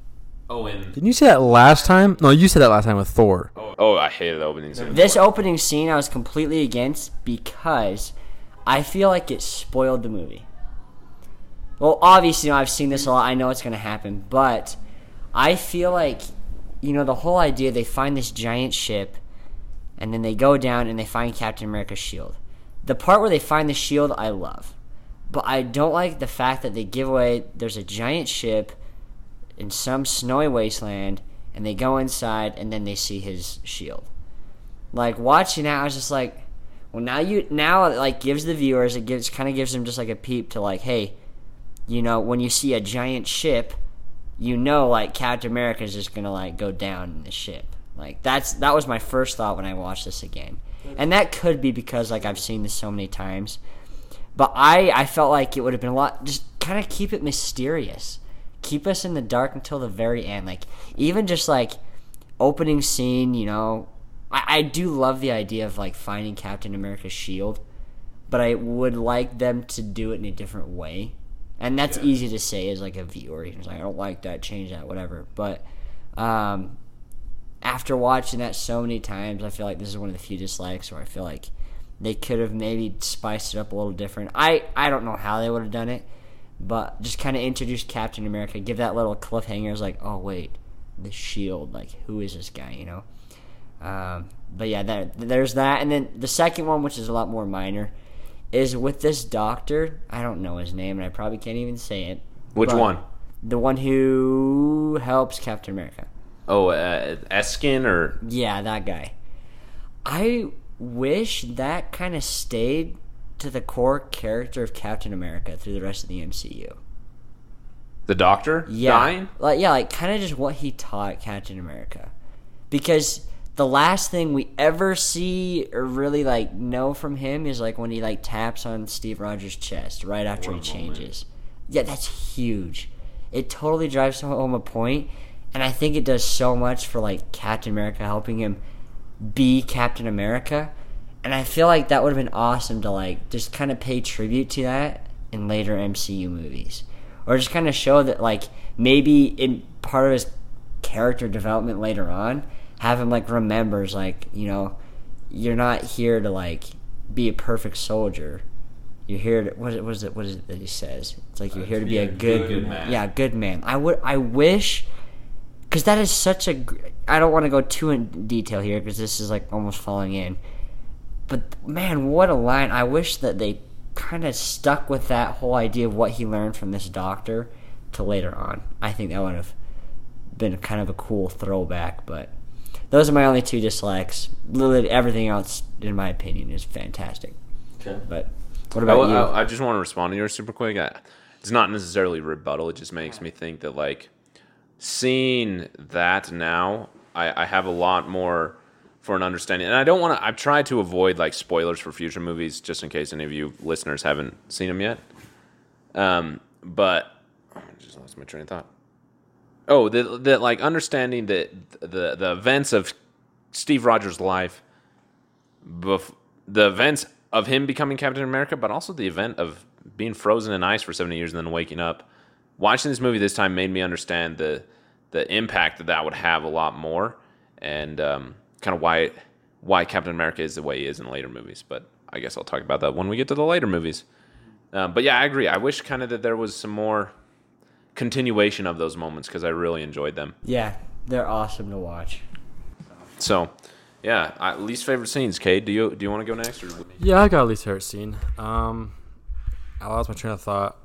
Oh, and Didn't you say that last time? No, you said that last time with Thor. oh, oh I hated the opening scene. This opening scene I was completely against because I feel like it spoiled the movie. Well, obviously, you know, I've seen this a lot. I know it's going to happen, but I feel like, you know, the whole idea they find this giant ship and then they go down and they find Captain America's shield. The part where they find the shield, I love. But I don't like the fact that they give away there's a giant ship in some snowy wasteland and they go inside and then they see his shield like watching that, I was just like, well, now you now it like gives the viewers it gives kind of gives them just like a peep to like, hey, you know, when you see a giant ship, you know, like Captain America is just gonna like go down in the ship. Like that's that was my first thought when I watched this again, and that could be because like I've seen this so many times, but I I felt like it would have been a lot just kind of keep it mysterious, keep us in the dark until the very end. Like even just like opening scene, you know, I, I do love the idea of like finding Captain America's shield, but I would like them to do it in a different way. And that's easy to say as like a viewer. Like, I don't like that, change that, whatever. But um, after watching that so many times, I feel like this is one of the few dislikes where I feel like they could have maybe spiced it up a little different. I, I don't know how they would have done it, but just kind of introduce Captain America, give that little cliffhanger. It's like, oh wait, the shield. Like, who is this guy? You know. Um, but yeah, there, there's that, and then the second one, which is a lot more minor, is with this doctor. I don't know his name, and I probably can't even say it. Which one? The one who helps Captain America. Oh, uh, Erskine or Yeah, that guy. I wish that kind of stayed to the core character of Captain America through the rest of the MCU. the Doctor Yeah, dying? like yeah, like kind of just what he taught Captain America, because the last thing we ever see or really like know from him is like when he like taps on Steve Rogers' chest right after he changes. Yeah, that's huge. It totally drives home a point, and I think it does so much for like Captain America helping him be Captain America. And I feel like that would have been awesome to like just kind of pay tribute to that in later MCU movies. Or just kind of show that like maybe in part of his character development later on, have him like remembers like, you know, you're not here to like be a perfect soldier. You're here to what is it what is it what is it that he says? It's like you're uh, here to be a good, good man. Yeah, good man. I would I wish because that is such a. I don't want to go too in detail here because this is like almost falling in. But man, what a line! I wish that they kind of stuck with that whole idea of what he learned from this doctor to later on. I think that would have been kind of a cool throwback. But those are my only two dislikes. Literally everything else, in my opinion, is fantastic. Okay. But what I, about you? I, I just want to respond to yours super quick. I, it's not necessarily rebuttal. It just makes me think that like seeing that now, I, I have a lot more for an understanding. And I don't want to. I've tried to avoid like spoilers for future movies, just in case any of you listeners haven't seen them yet. Um, but oh, I just lost my train of thought. Oh, that like understanding that the the events of Steve Rogers' life, bef- the events of him becoming Captain America, but also the event of being frozen in ice for seventy years and then waking up. Watching this movie this time made me understand the the impact that that would have a lot more, and um, kind of why why Captain America is the way he is in later movies. But I guess I'll talk about that when we get to the later movies. Um, but yeah, I agree. I wish kind of that there was some more continuation of those moments because I really enjoyed them. Yeah, they're awesome to watch. So, yeah, I, least favorite scenes. Cade, do you do you want to go next or? Yeah, I got a least favorite scene. Um, I lost my train of thought.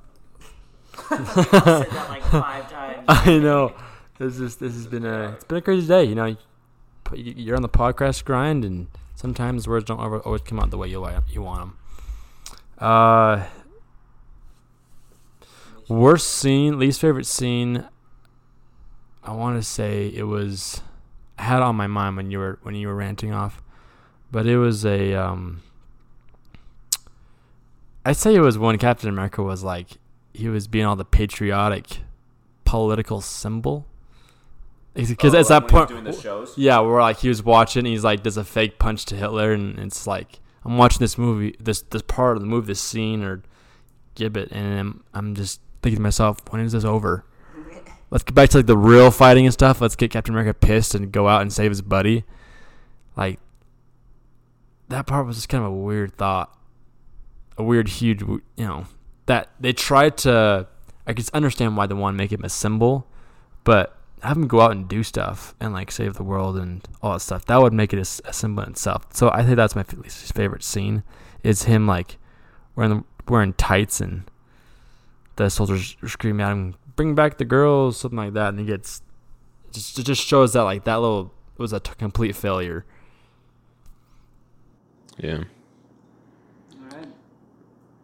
that like five times. I know. This is this has been a it's been a crazy day. You know, You- you're on the podcast grind, and sometimes words don't always come out the way you want you want them. Uh, worst scene, least favorite scene. I want to say it was I had on my mind when you were when you were ranting off, but it was a um. I'd say it was when Captain America was like he was being all the patriotic political symbol. Because Oh, at that point, shows. yeah, where like he was watching, he's like does a fake punch to Hitler, and it's like I'm watching this movie, this this part of the movie, this scene or gibbet, and I'm, I'm just thinking to myself, when is this over? Let's get back to like the real fighting and stuff. Let's get Captain America pissed and go out and save his buddy. Like that part was just kind of a weird thought, a weird, huge, you know, that they tried to. I can understand why they want to make him a symbol, but have him go out and do stuff and like save the world and all that stuff. That would make it a symbol in itself. So I think that's my f- least favorite scene. Is him like wearing wearing tights and the soldiers screaming at him, "Bring back the girls," something like that, and he gets just it just shows that like that little was a t- complete failure. Yeah. All right,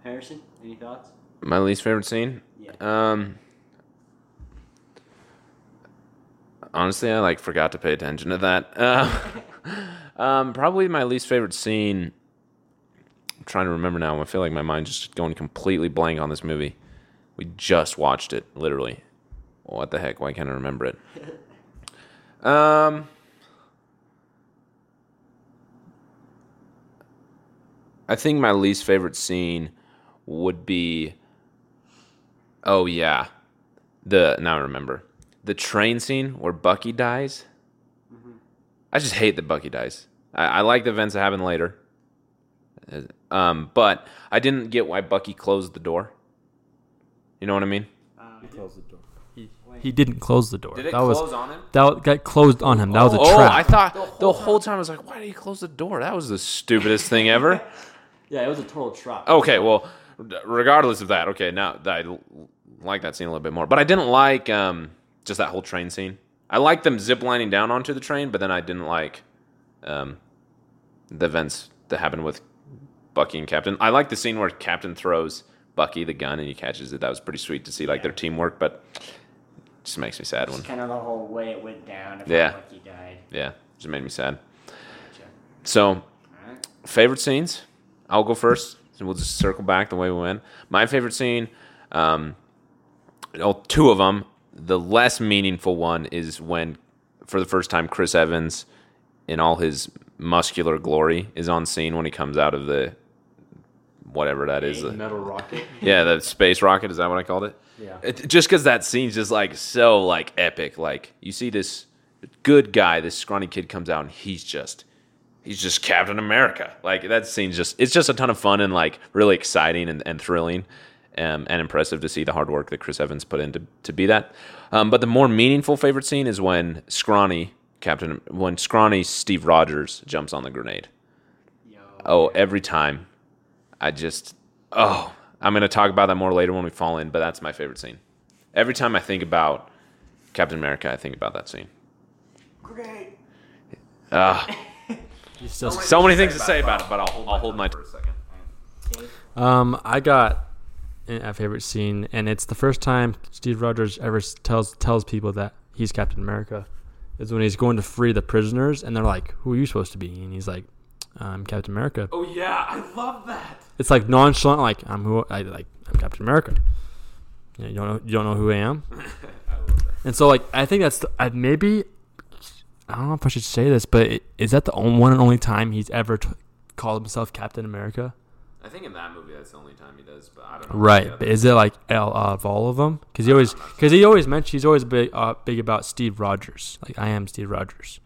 Harrison, any thoughts? My least favorite scene. Yeah. Um. Honestly, I like forgot to pay attention to that. Uh, um, probably my least favorite scene. I'm trying to remember now. I feel like my mind's just going completely blank on this movie. We just watched it, literally. What the heck? Why can't I remember it? Um. I think my least favorite scene would be Oh yeah. The now I remember. The train scene where Bucky dies. I just hate that Bucky dies. I, I like the events that happen later. Uh, Um, but I didn't get why Bucky closed the door. You know what I mean? He closed the door. He didn't close the door. Did it that was on him? that got closed on him. That was a oh, trap. I thought the whole time I was like, why did he close the door? That was the stupidest thing ever. Yeah, it was a total trap. Okay, well, regardless of that, okay, now I like that scene a little bit more, but I didn't like um, just that whole train scene. I like them ziplining down onto the train, but then I didn't like um, the events that happened with Bucky and Captain. I like the scene where Captain throws Bucky the gun and he catches it. That was pretty sweet to see, like their teamwork, but it just makes me sad when, Kind of the whole way it went down. If Yeah. Bucky died. yeah, just made me sad. So, Alright. favorite scenes. I'll go first. and we'll just circle back the way we went. My favorite scene, um, oh, two of them. The less meaningful one is when, for the first time, Chris Evans, in all his muscular glory, is on scene when he comes out of the whatever that is. Metal rocket. Yeah, the space rocket. Is that what I called it? Yeah. It, just because that scene's just like so like epic. Like you see this good guy, this scrawny kid comes out, and he's just he's just Captain America. Like that scene's just it's just a ton of fun and like really exciting and, and thrilling. Um, and impressive to see the hard work that Chris Evans put in to, to be that. Um, but the more meaningful favorite scene is when scrawny Captain, when scrawny Steve Rogers jumps on the grenade. Oh, every time. I just, oh, I'm going to talk about that more later when we fall in, but that's my favorite scene. Every time I think about Captain America, I think about that scene. Great. Ah, so many things to say about it, but I'll hold, I'll hold my. Um, I got a favorite scene, and it's the first time Steve Rogers ever tells tells people that he's Captain America. Is when he's going to free the prisoners, and they're like, "Who are you supposed to be?" And he's like, "I'm Captain America." Oh yeah, I love that. It's like nonchalant, like I'm who I like. I'm Captain America. You, know, you don't know. You don't know who I am. And so, like, I think that's the, I maybe. I don't know if I should say this, but it, is that the only, one and only time he's ever t- called himself Captain America? I think in that movie, that's the only time he does, but I don't know. Right, but is it like L of all of them? Because he always, because he always mentions he's always big, uh, big about Steve Rogers. Like I am Steve Rogers.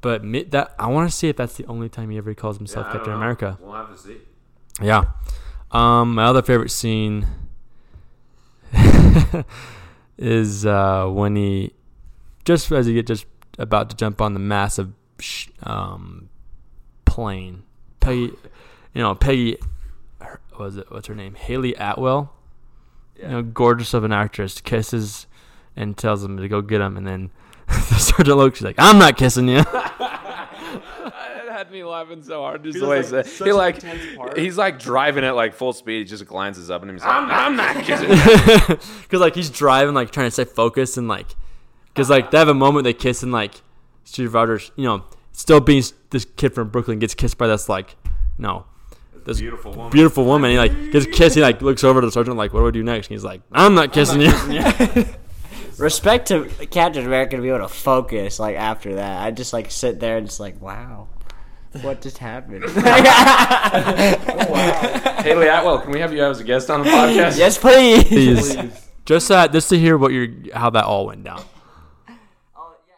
But mi- that I want to see if that's the only time he ever calls himself Captain America. We'll have to see. Yeah. Um, my other favorite scene is uh, when he just as he get just about to jump on the massive sh- um, plane. Peggy, you know Peggy, her- was it? What's her name? Hayley Atwell. You know, gorgeous of an actress, kisses and tells him to go get him, and then the sergeant looks. She's like, "I'm not kissing you." it had me laughing so hard just the way he he like he's like driving at like full speed he just glances up and he's like I'm, I'm not kissing. Because like he's driving, like trying to stay focused, and like, because like they have a moment they kiss, and like Steve Rogers, you know, still being this kid from Brooklyn gets kissed by this like, you know, this beautiful woman beautiful woman. He like gets kissed. He like looks over to the sergeant like, "What do I do next?" And he's like, "I'm not kissing you." Respect to Captain America to be able to focus like after that. I just like sit there and just like, wow, what just happened? Oh, Hayley Atwell can we have you as a guest on the podcast yes, please. Please. Just that, just to hear what your how that all went down.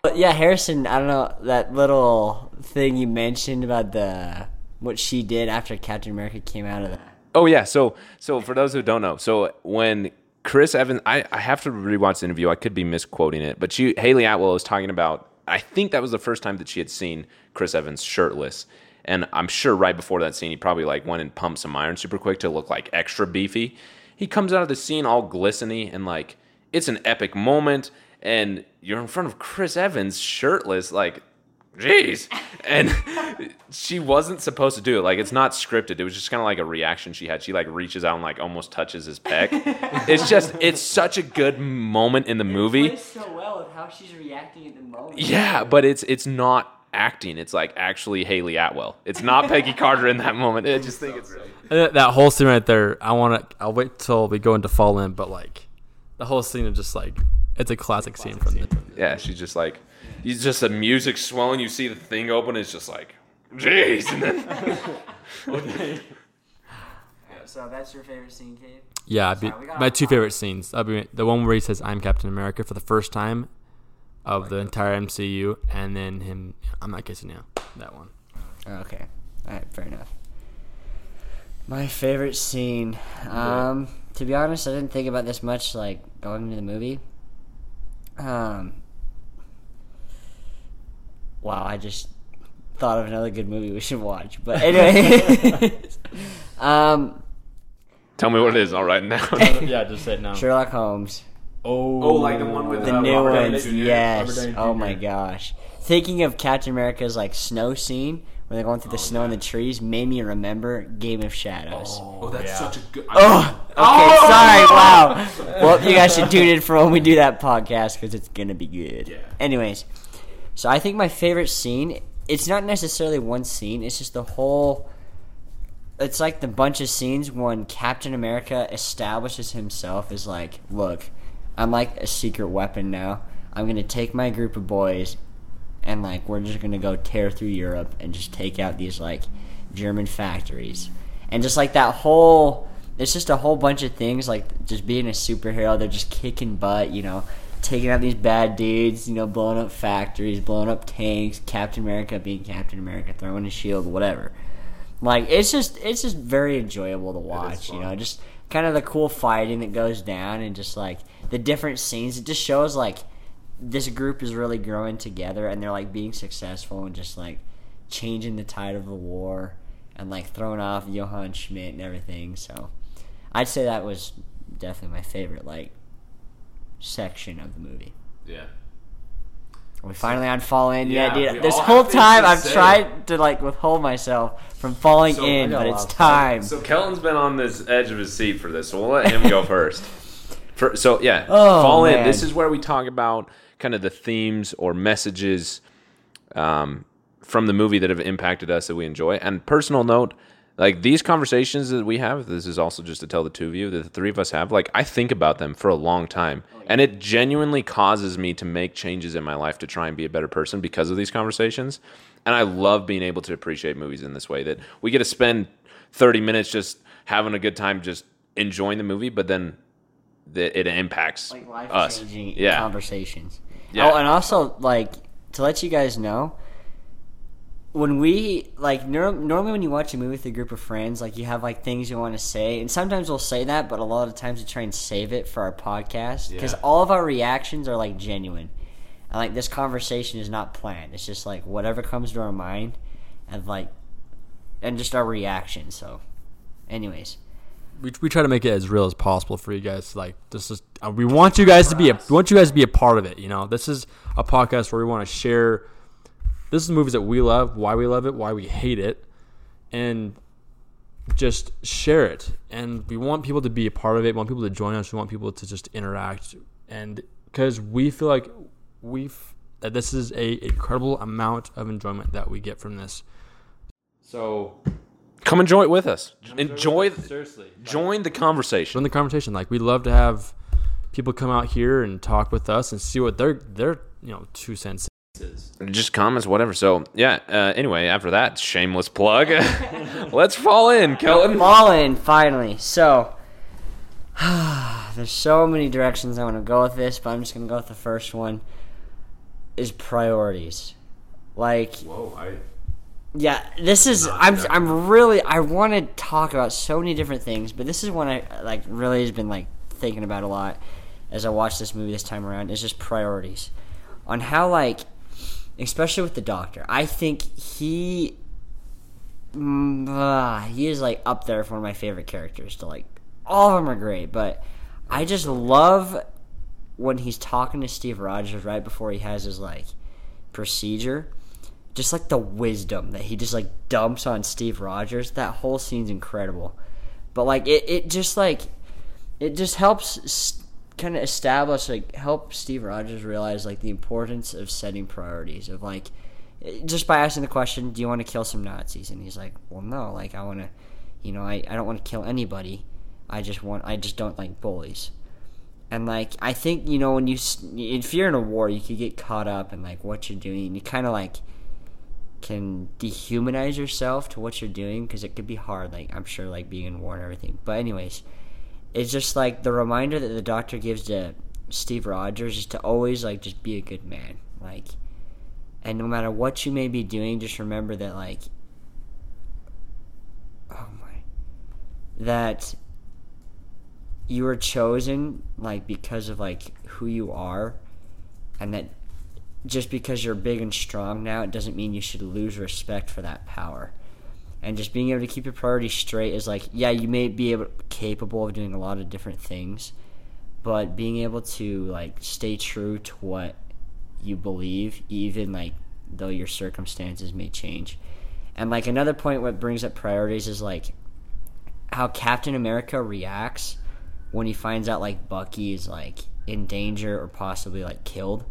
But yeah, Harrison, I don't know that little thing you mentioned about the what she did after Captain America came out of that. Oh yeah, so so for those who don't know, so when Chris Evans, I, I have to rewatch the interview. I could be misquoting it, but she Hayley Atwell was talking about. I think that was the first time that she had seen Chris Evans shirtless, and I'm sure right before that scene, he probably like went and pumped some iron super quick to look like extra beefy. He comes out of the scene all glistening and like it's an epic moment, and you're in front of Chris Evans shirtless, like jeez. And she wasn't supposed to do it. Like it's not scripted. It was just kind of like a reaction she had. She like reaches out and like almost touches his pec. It's just it's such a good moment in the movie. so well with how she's reacting at the moment. yeah but it's it's not acting. It's like actually hayley atwell. It's not peggy carter in that moment. I just think it's That uh, that whole scene right there, I want to. I'll wait till we go into Fall In, but like, the whole scene is just like, it's a classic scene from the. yeah she's just like you just the music swelling you see the thing open it's just like jeez and then So that's your favorite scene, Cade? Yeah, be, Sorry, my two topic. favorite scenes. I'd be the one where he says "I'm Captain America" for the first time of the entire MCU, and then him, "I'm not kissing you." That one. Okay. All right, fair enough. My favorite scene. Um, to be honest, I didn't think about this much like going into the movie. Um, wow, I just thought of another good movie we should watch. But anyway, um, tell me what it is i'll write it down yeah, just say it now. Sherlock Holmes. oh oh, like the one with The uh, new Robert ones, Jr. yes. Oh my gosh. Thinking of Captain America's like snow scene when they're going through the snow and the trees made me remember Game of Shadows. Oh, that's such a good. Oh, okay, sorry, wow. Well, you guys should tune in for when we do that podcast because it's gonna be good. Yeah. Anyways, so I think my favorite scene. It's not necessarily one scene. It's just the whole. It's like the bunch of scenes when Captain America establishes himself as like, look, I'm like a secret weapon now. I'm gonna take my group of boys, and like we're just gonna go tear through Europe and just take out these like German factories, and just like that whole. It's just a whole bunch of things like just being a superhero. They're just kicking butt, you know, taking out these bad dudes, you know, blowing up factories, blowing up tanks. Captain America being Captain America, throwing a shield, whatever. Like it's just it's just very enjoyable to watch, you know, just kind of the cool fighting that goes down and just like the different scenes. It just shows like this group is really growing together and they're like being successful and just like changing the tide of the war and like throwing off Johann Schmidt and everything. So I'd say that was definitely my favorite like section of the movie. yeah Are we finally on fall in? Yeah, Yeah, we dude. This whole time I've say. tried to like withhold myself from falling So, in, but it's time. So Kelton's been on this edge of his seat for this, so we'll let him go first. For, so yeah, Oh, fall in. This is where we talk about kind of the themes or messages um, from the movie that have impacted us that we enjoy. And personal note, like these conversations that we have, this is also just to tell the two of you that the three of us have. Like I think about them for a long time, oh, and it genuinely causes me to make changes in my life to try and be a better person because of these conversations. And I love being able to appreciate movies in this way that we get to spend 30 minutes just having a good time, just enjoying the movie, but then the, it impacts like life us. Yeah. conversations. Yeah. Oh, and also like to let you guys know, when we like nor- normally when you watch a movie with a group of friends, like you have like things you want to say, and sometimes we'll say that, but a lot of times we try and save it for our podcast because Yeah. all of our reactions are like genuine, and like this conversation is not planned. It's just like whatever comes to our mind, and like, and just our reaction. So, anyways, we, we try to make it as real as possible for you guys. Like this is uh, we want you guys to be a we want you guys to be a part of it. You know, this is a podcast where we want to share. This is movies that we love, why we love it, why we hate it, and just share it. And we want people to be a part of it. We want people to join us. We want people to just interact, and because we feel like we f- that this is a incredible amount of enjoyment that we get from this. So Come enjoy it with us. Enjoy. seriously. Join the conversation. join the conversation. Like we'd love to have people come out here and talk with us and see what their their you know two cents. Just comments, whatever. So yeah. Uh, anyway, after that shameless plug, let's fall in, Kelton. Fallen finally. So there's so many directions I want to go with this, but I'm just gonna go with the first one. Is priorities. Like Whoa, I. yeah, this is I'm I'm really I want to talk about so many different things, but this is one I like really has been like thinking about a lot as I watch this movie this time around. Is just priorities on how like especially with the doctor. I think he ah, he is like up there for one of my favorite characters. To like all of them are great, but I just love when he's talking to Steve Rogers right before he has his like procedure just like the wisdom that he just like dumps on Steve Rogers. That whole scene's incredible. But like it, it just like it just helps kind of establish like help Steve Rogers realize like the importance of setting priorities of like just by asking the question, do you want to kill some Nazis? And he's like, well, no, like I want to, you know, I, I don't want to kill anybody. I just want I just don't like bullies. And like I think you know when you if you're in a war, you could get caught up in like what you're doing. You kind of like can dehumanize yourself to what you're doing because it could be hard. Like I'm sure, like being in war and everything. But anyways, it's just like the reminder that the doctor gives to Steve Rogers is to always like just be a good man. Like, and no matter what you may be doing, just remember that like, oh my, that you were chosen like because of like who you are, and that just because you're big and strong now, it doesn't mean you should lose respect for that power. And just being able to keep your priorities straight is like, yeah, you may be able capable of doing a lot of different things, but being able to like stay true to what you believe, even like though your circumstances may change. And like another point what brings up priorities is like how Captain America reacts when he finds out like Bucky is like in danger or possibly like killed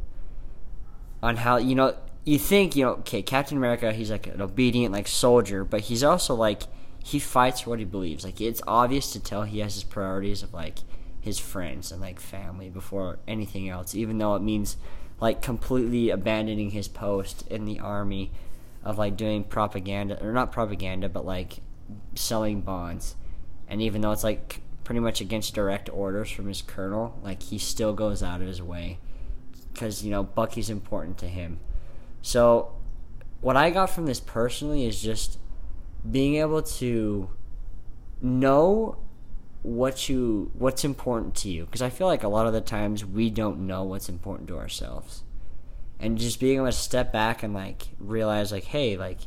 on how you know you think you know okay captain america he's like an obedient like soldier but he's also like he fights for what he believes like it's obvious to tell he has his priorities of like his friends and like family before anything else even though it means like completely abandoning his post in the army of like doing propaganda or not propaganda but like selling bonds and even though it's like pretty much against direct orders from his colonel like he still goes out of his way because you know Bucky's important to him. So, what I got from this personally is just being able to know what you what's important to you because I feel like a lot of the times we don't know what's important to ourselves. And just being able to step back and like realize like hey, like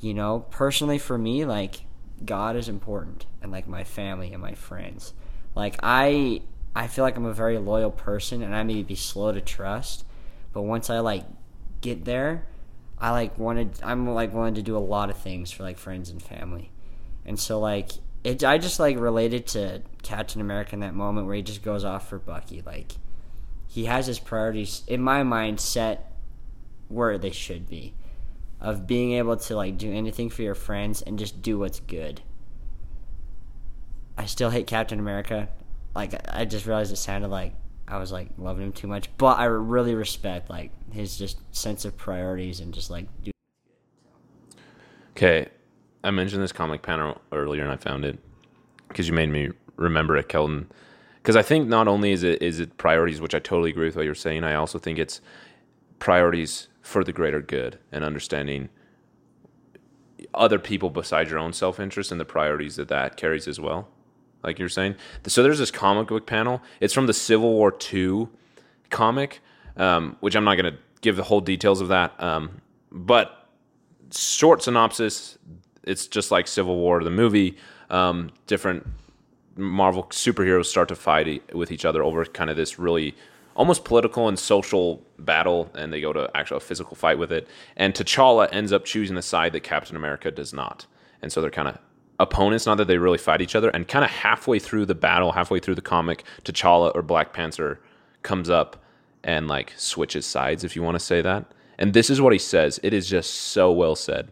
you know, personally for me like God is important and like my family and my friends. Like I I feel like I'm a very loyal person and I may be slow to trust, but once I like get there, I like wanted I'm like willing to do a lot of things for like friends and family. And so like it I just like related to Captain America in that moment where he just goes off for Bucky. Like he has his priorities in my mind set where they should be. Of being able to like do anything for your friends and just do what's good. I still hate Captain America like I just realized it sounded like I was like loving him too much, but I really respect like his just sense of priorities and just like do. Okay, I mentioned this comic panel earlier, and I found it because you made me remember it, Kelton. Because I think not only is it is it priorities, which I totally agree with what you're saying. I also think it's priorities for the greater good and understanding other people besides your own self interest and the priorities that that carries as well. Like you're saying. So there's this comic book panel. It's from the Civil War II comic, um, which I'm not going to give the whole details of that. Um, but short synopsis it's just like Civil War, the movie. Um, different Marvel superheroes start to fight with each other over kind of this really almost political and social battle, and they go to actual a physical fight with it. And T'Challa ends up choosing the side that Captain America does not, and so they're kind of opponents. Not that they really fight each other. And kind of halfway through the battle, halfway through the comic, T'Challa or Black Panther comes up and like switches sides, if you want to say that. And this is what he says. It is just so well said.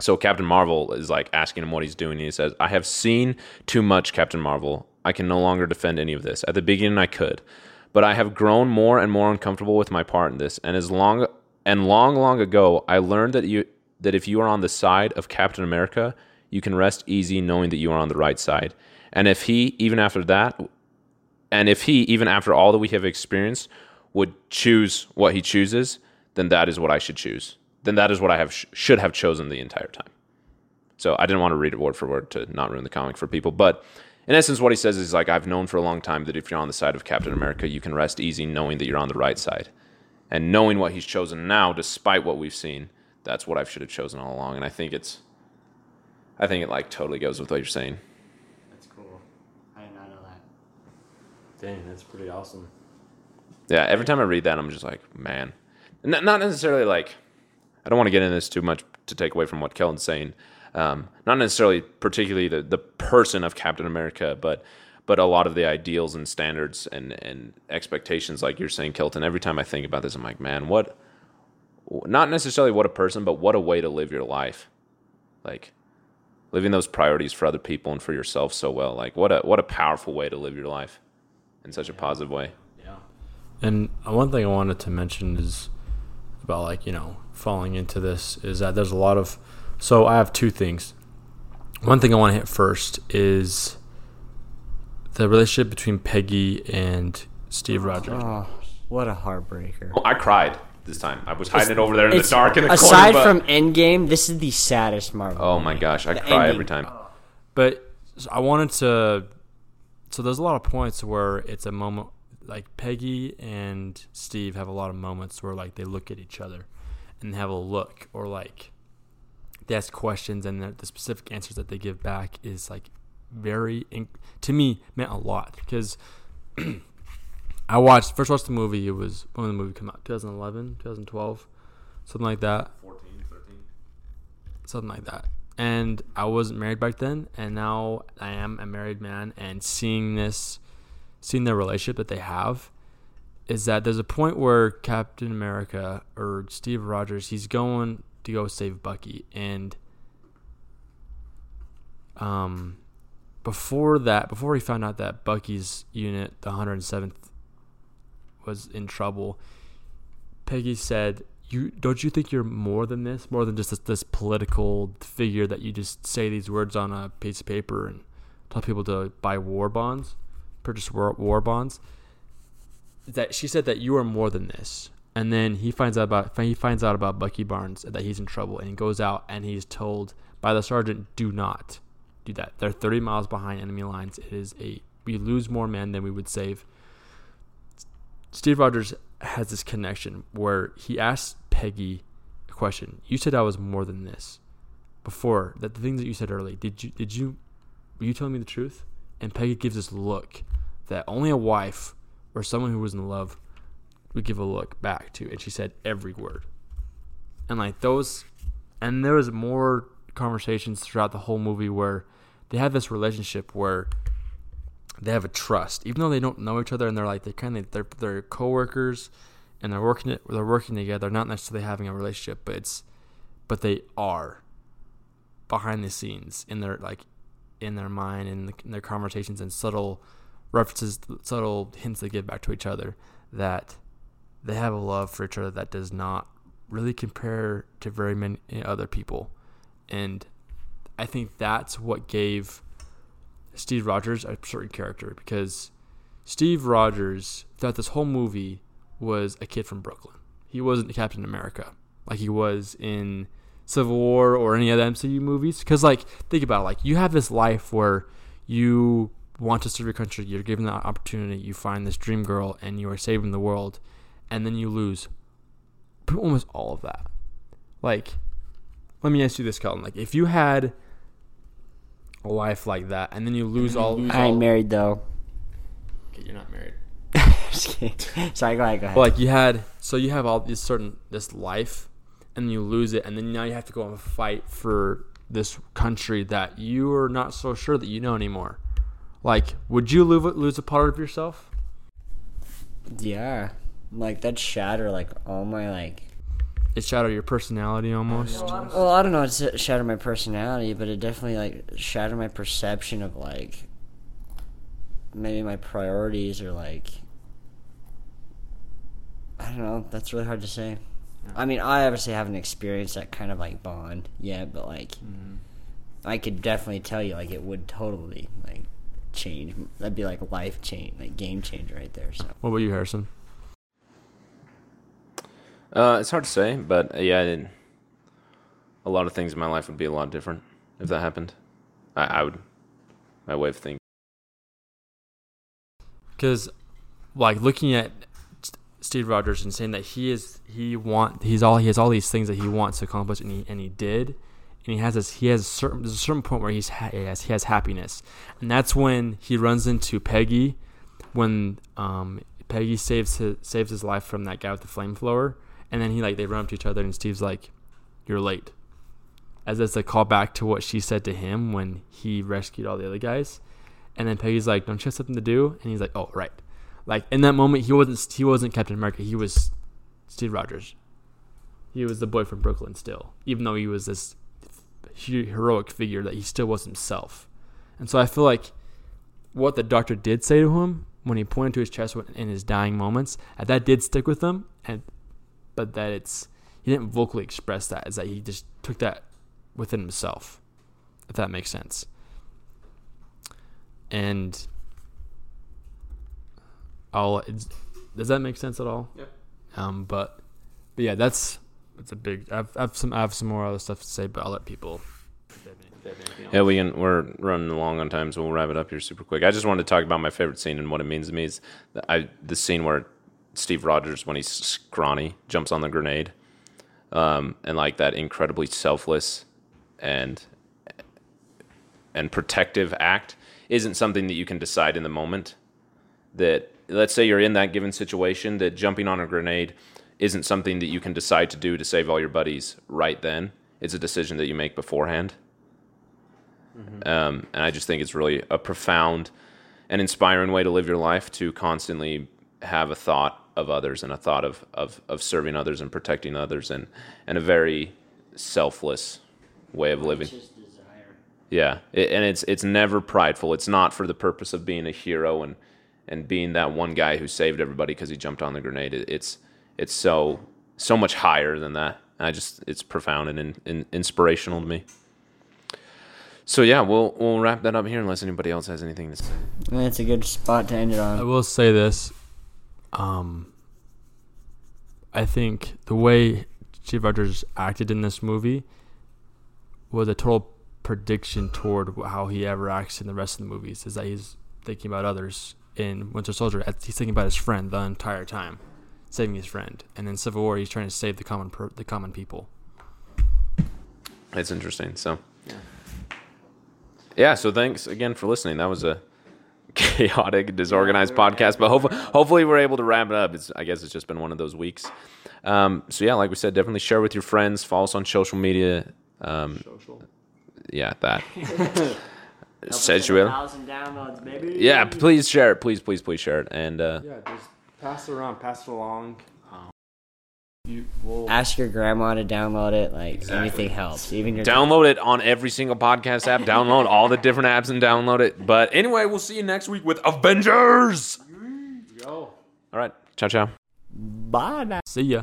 So Captain Marvel is like asking him what he's doing. And he says, I have seen too much, Captain Marvel. I can no longer defend any of this. At the beginning, I could, but I have grown more and more uncomfortable with my part in this. And as long and long, long ago, I learned that you that if you are on the side of Captain America, you can rest easy knowing that you are on the right side. And if he, even after that, and if he, even after all that we have experienced, would choose what he chooses, then that is what I should choose. Then that is what I have should have chosen the entire time. So I didn't want to read it word for word to not ruin the comic for people, but in essence, what he says is like I've known for a long time that if you're on the side of Captain America, you can rest easy knowing that you're on the right side, and knowing what he's chosen now, despite what we've seen, that's what I should have chosen all along. And I think it's, I think it like totally goes with what you're saying. That's cool. I did not know that. Dang, that's pretty awesome. Yeah, every time I read that, I'm just like, man, N- not necessarily like, I don't want to get into this too much to take away from what Kelton's saying. Um, not necessarily particularly the, the person of Captain America, but but a lot of the ideals and standards and, and expectations, like you're saying, Kelton. Every time I think about this, I'm like, man, what? Not necessarily what a person, but what a way to live your life. Like living those priorities for other people and for yourself so well. Like what a what a powerful way to live your life in such a positive way. Yeah. And uh, one thing I wanted to mention is about like, you know, falling into this is that there's a lot of so I have two things. One thing I want to hit first is the relationship between Peggy and Steve Rogers. Oh, what a heartbreaker. I cried this time. I was hiding it over there in the dark in the aside corner. but- from Endgame, this is the saddest Marvel. oh my gosh, I The cry ending. every time. But I wanted to. So there's a lot of points where it's a moment like Peggy and Steve have a lot of moments where like they look at each other and have a look or like they ask questions and the, the specific answers that they give back is like very in- to me meant a lot because I watched first watched the movie it was when the movie came out 2011 2012 something like that 14, 13. something like that. And I wasn't married back then, and now I am a married man. And seeing this, seeing the relationship that they have, is that there's a point where Captain America or Steve Rogers, he's going to go save Bucky, and um, before that, before he found out that Bucky's unit, the 107th, was in trouble, Peggy said, "You don't you think you're more than this? More than just this, this political figure that you just say these words on a piece of paper and tell people to buy war bonds, purchase war, war bonds." That she said that you are more than this, and then he finds out about he finds out about Bucky Barnes that he's in trouble, and he goes out and he's told by the sergeant, "Do not do that. They're 30 miles behind enemy lines. It is a we lose more men than we would save." Steve Rogers has this connection where he asks Peggy a question. You said I was more than this before. That the things that you said earlier. Did you did you were you telling me the truth? And Peggy gives this look that only a wife or someone who was in love would give a look back to. And she said every word. And like those and there was more conversations throughout the whole movie where they had this relationship where they have a trust, even though they don't know each other, and they're like they're kind of they're they're coworkers, and they're working it they're working together, not necessarily having a relationship, but it's but they are behind the scenes in their like in their mind and in their conversations and subtle references, subtle hints they give back to each other that they have a love for each other that does not really compare to very many other people, and I think that's what gave Steve Rogers a certain character because Steve Rogers throughout this whole movie was a kid from Brooklyn. He wasn't Captain America like he was in Civil War or any other MCU movies. Because like think about it, like you have this life where you want to serve your country, you're given the opportunity, you find this dream girl, and you are saving the world, and then you lose almost all of that. Like, let me ask you this, Colin. Like, if you had life like that, and then you lose all, lose I ain't all- married though. Okay, you're not married. Just kidding. Sorry, go ahead. Go ahead. But like you had, so you have all this certain this life, and you lose it, and then now you have to go and fight for this country that you are not so sure that you know anymore. Like, would you lose lose a part of yourself? yeah, like that shatter like all my like. It shattered your personality almost. Well, I don't know. It shattered my personality, but it definitely like shattered my perception of like maybe my priorities or like I don't know. That's really hard to say. I mean, I obviously haven't experienced that kind of like bond yet, but like mm-hmm. I could definitely tell you like it would totally like change. That'd be like life change, like game change right there. So What about you, Harrison? Uh, it's hard to say, but uh, yeah, a lot of things in my life would be a lot different if that happened. I, I would, my way of thinking. Because, like, looking at Steve Rogers and saying that he is he want he's all he has all these things that he wants to accomplish, and he and he did, and he has this he has a certain there's a certain point where he's ha- he has he has happiness, and that's when he runs into Peggy, when um Peggy saves his saves his life from that guy with the flame flamethrower, and then he like they run up to each other, and Steve's like, "You're late," as that's a call back to what she said to him when he rescued all the other guys. And then Peggy's like, "Don't you have something to do?" And he's like, "Oh, right." Like in that moment, he wasn't he wasn't Captain America. He was Steve Rogers. He was the boy from Brooklyn still, even though he was this heroic figure that he still was himself. And so I feel like what the doctor did say to him when he pointed to his chest in his dying moments, that did stick with him. And but that it's he didn't vocally express that, is that he just took that within himself, if that makes sense. And I'll. It's, does that make sense at all? Yeah. Um, but, but yeah, that's that's a big. I've, I've some I have some more other stuff to say, but I'll let people. Yeah, we can, we're running along on time, so we'll wrap it up here super quick. I just wanted to talk about my favorite scene and what it means to me is the, I, the scene where Steve Rogers, when he's scrawny, jumps on the grenade, um, and like that incredibly selfless and and protective act isn't something that you can decide in the moment. That let's say you're in that given situation, that jumping on a grenade isn't something that you can decide to do to save all your buddies right then. It's a decision that you make beforehand. Um, and I just think it's really a profound and inspiring way to live your life to constantly have a thought of others and a thought of, of, of serving others and protecting others and, and a very selfless way of living. Yeah, it, and it's it's never prideful. It's not for the purpose of being a hero and and being that one guy who saved everybody because he jumped on the grenade. It, it's it's so so much higher than that. I just it's profound and, in, in, inspirational to me. So yeah, we'll we'll wrap that up here unless anybody else has anything to say. that's a good spot to end it on. I will say this. Um, I think the way Steve Rogers acted in this movie was a total prediction toward how he ever acts in the rest of the movies. Is that he's thinking about others in Winter Soldier. He's thinking about his friend the entire time, saving his friend, and in Civil War he's trying to save the common per- the common people. It's interesting. So yeah, so thanks again for listening. That was a chaotic, disorganized podcast, but hopefully, hopefully we're able to wrap it up. It's, I guess it's just been one of those weeks. Um, so yeah, like we said, definitely share with your friends. Follow us on social media. Um, yeah, that. Sensual. Thousand downloads, baby. Yeah, please share it. Please, please, please share it. And uh, Yeah, just pass it around, pass it along. You will Ask your grandma to download it. Like anything helps. Even your download it on every single podcast app. Download all the different apps and download it. But anyway, we'll see you next week with Avengers. go. All right. Ciao, ciao. Bye now. See ya.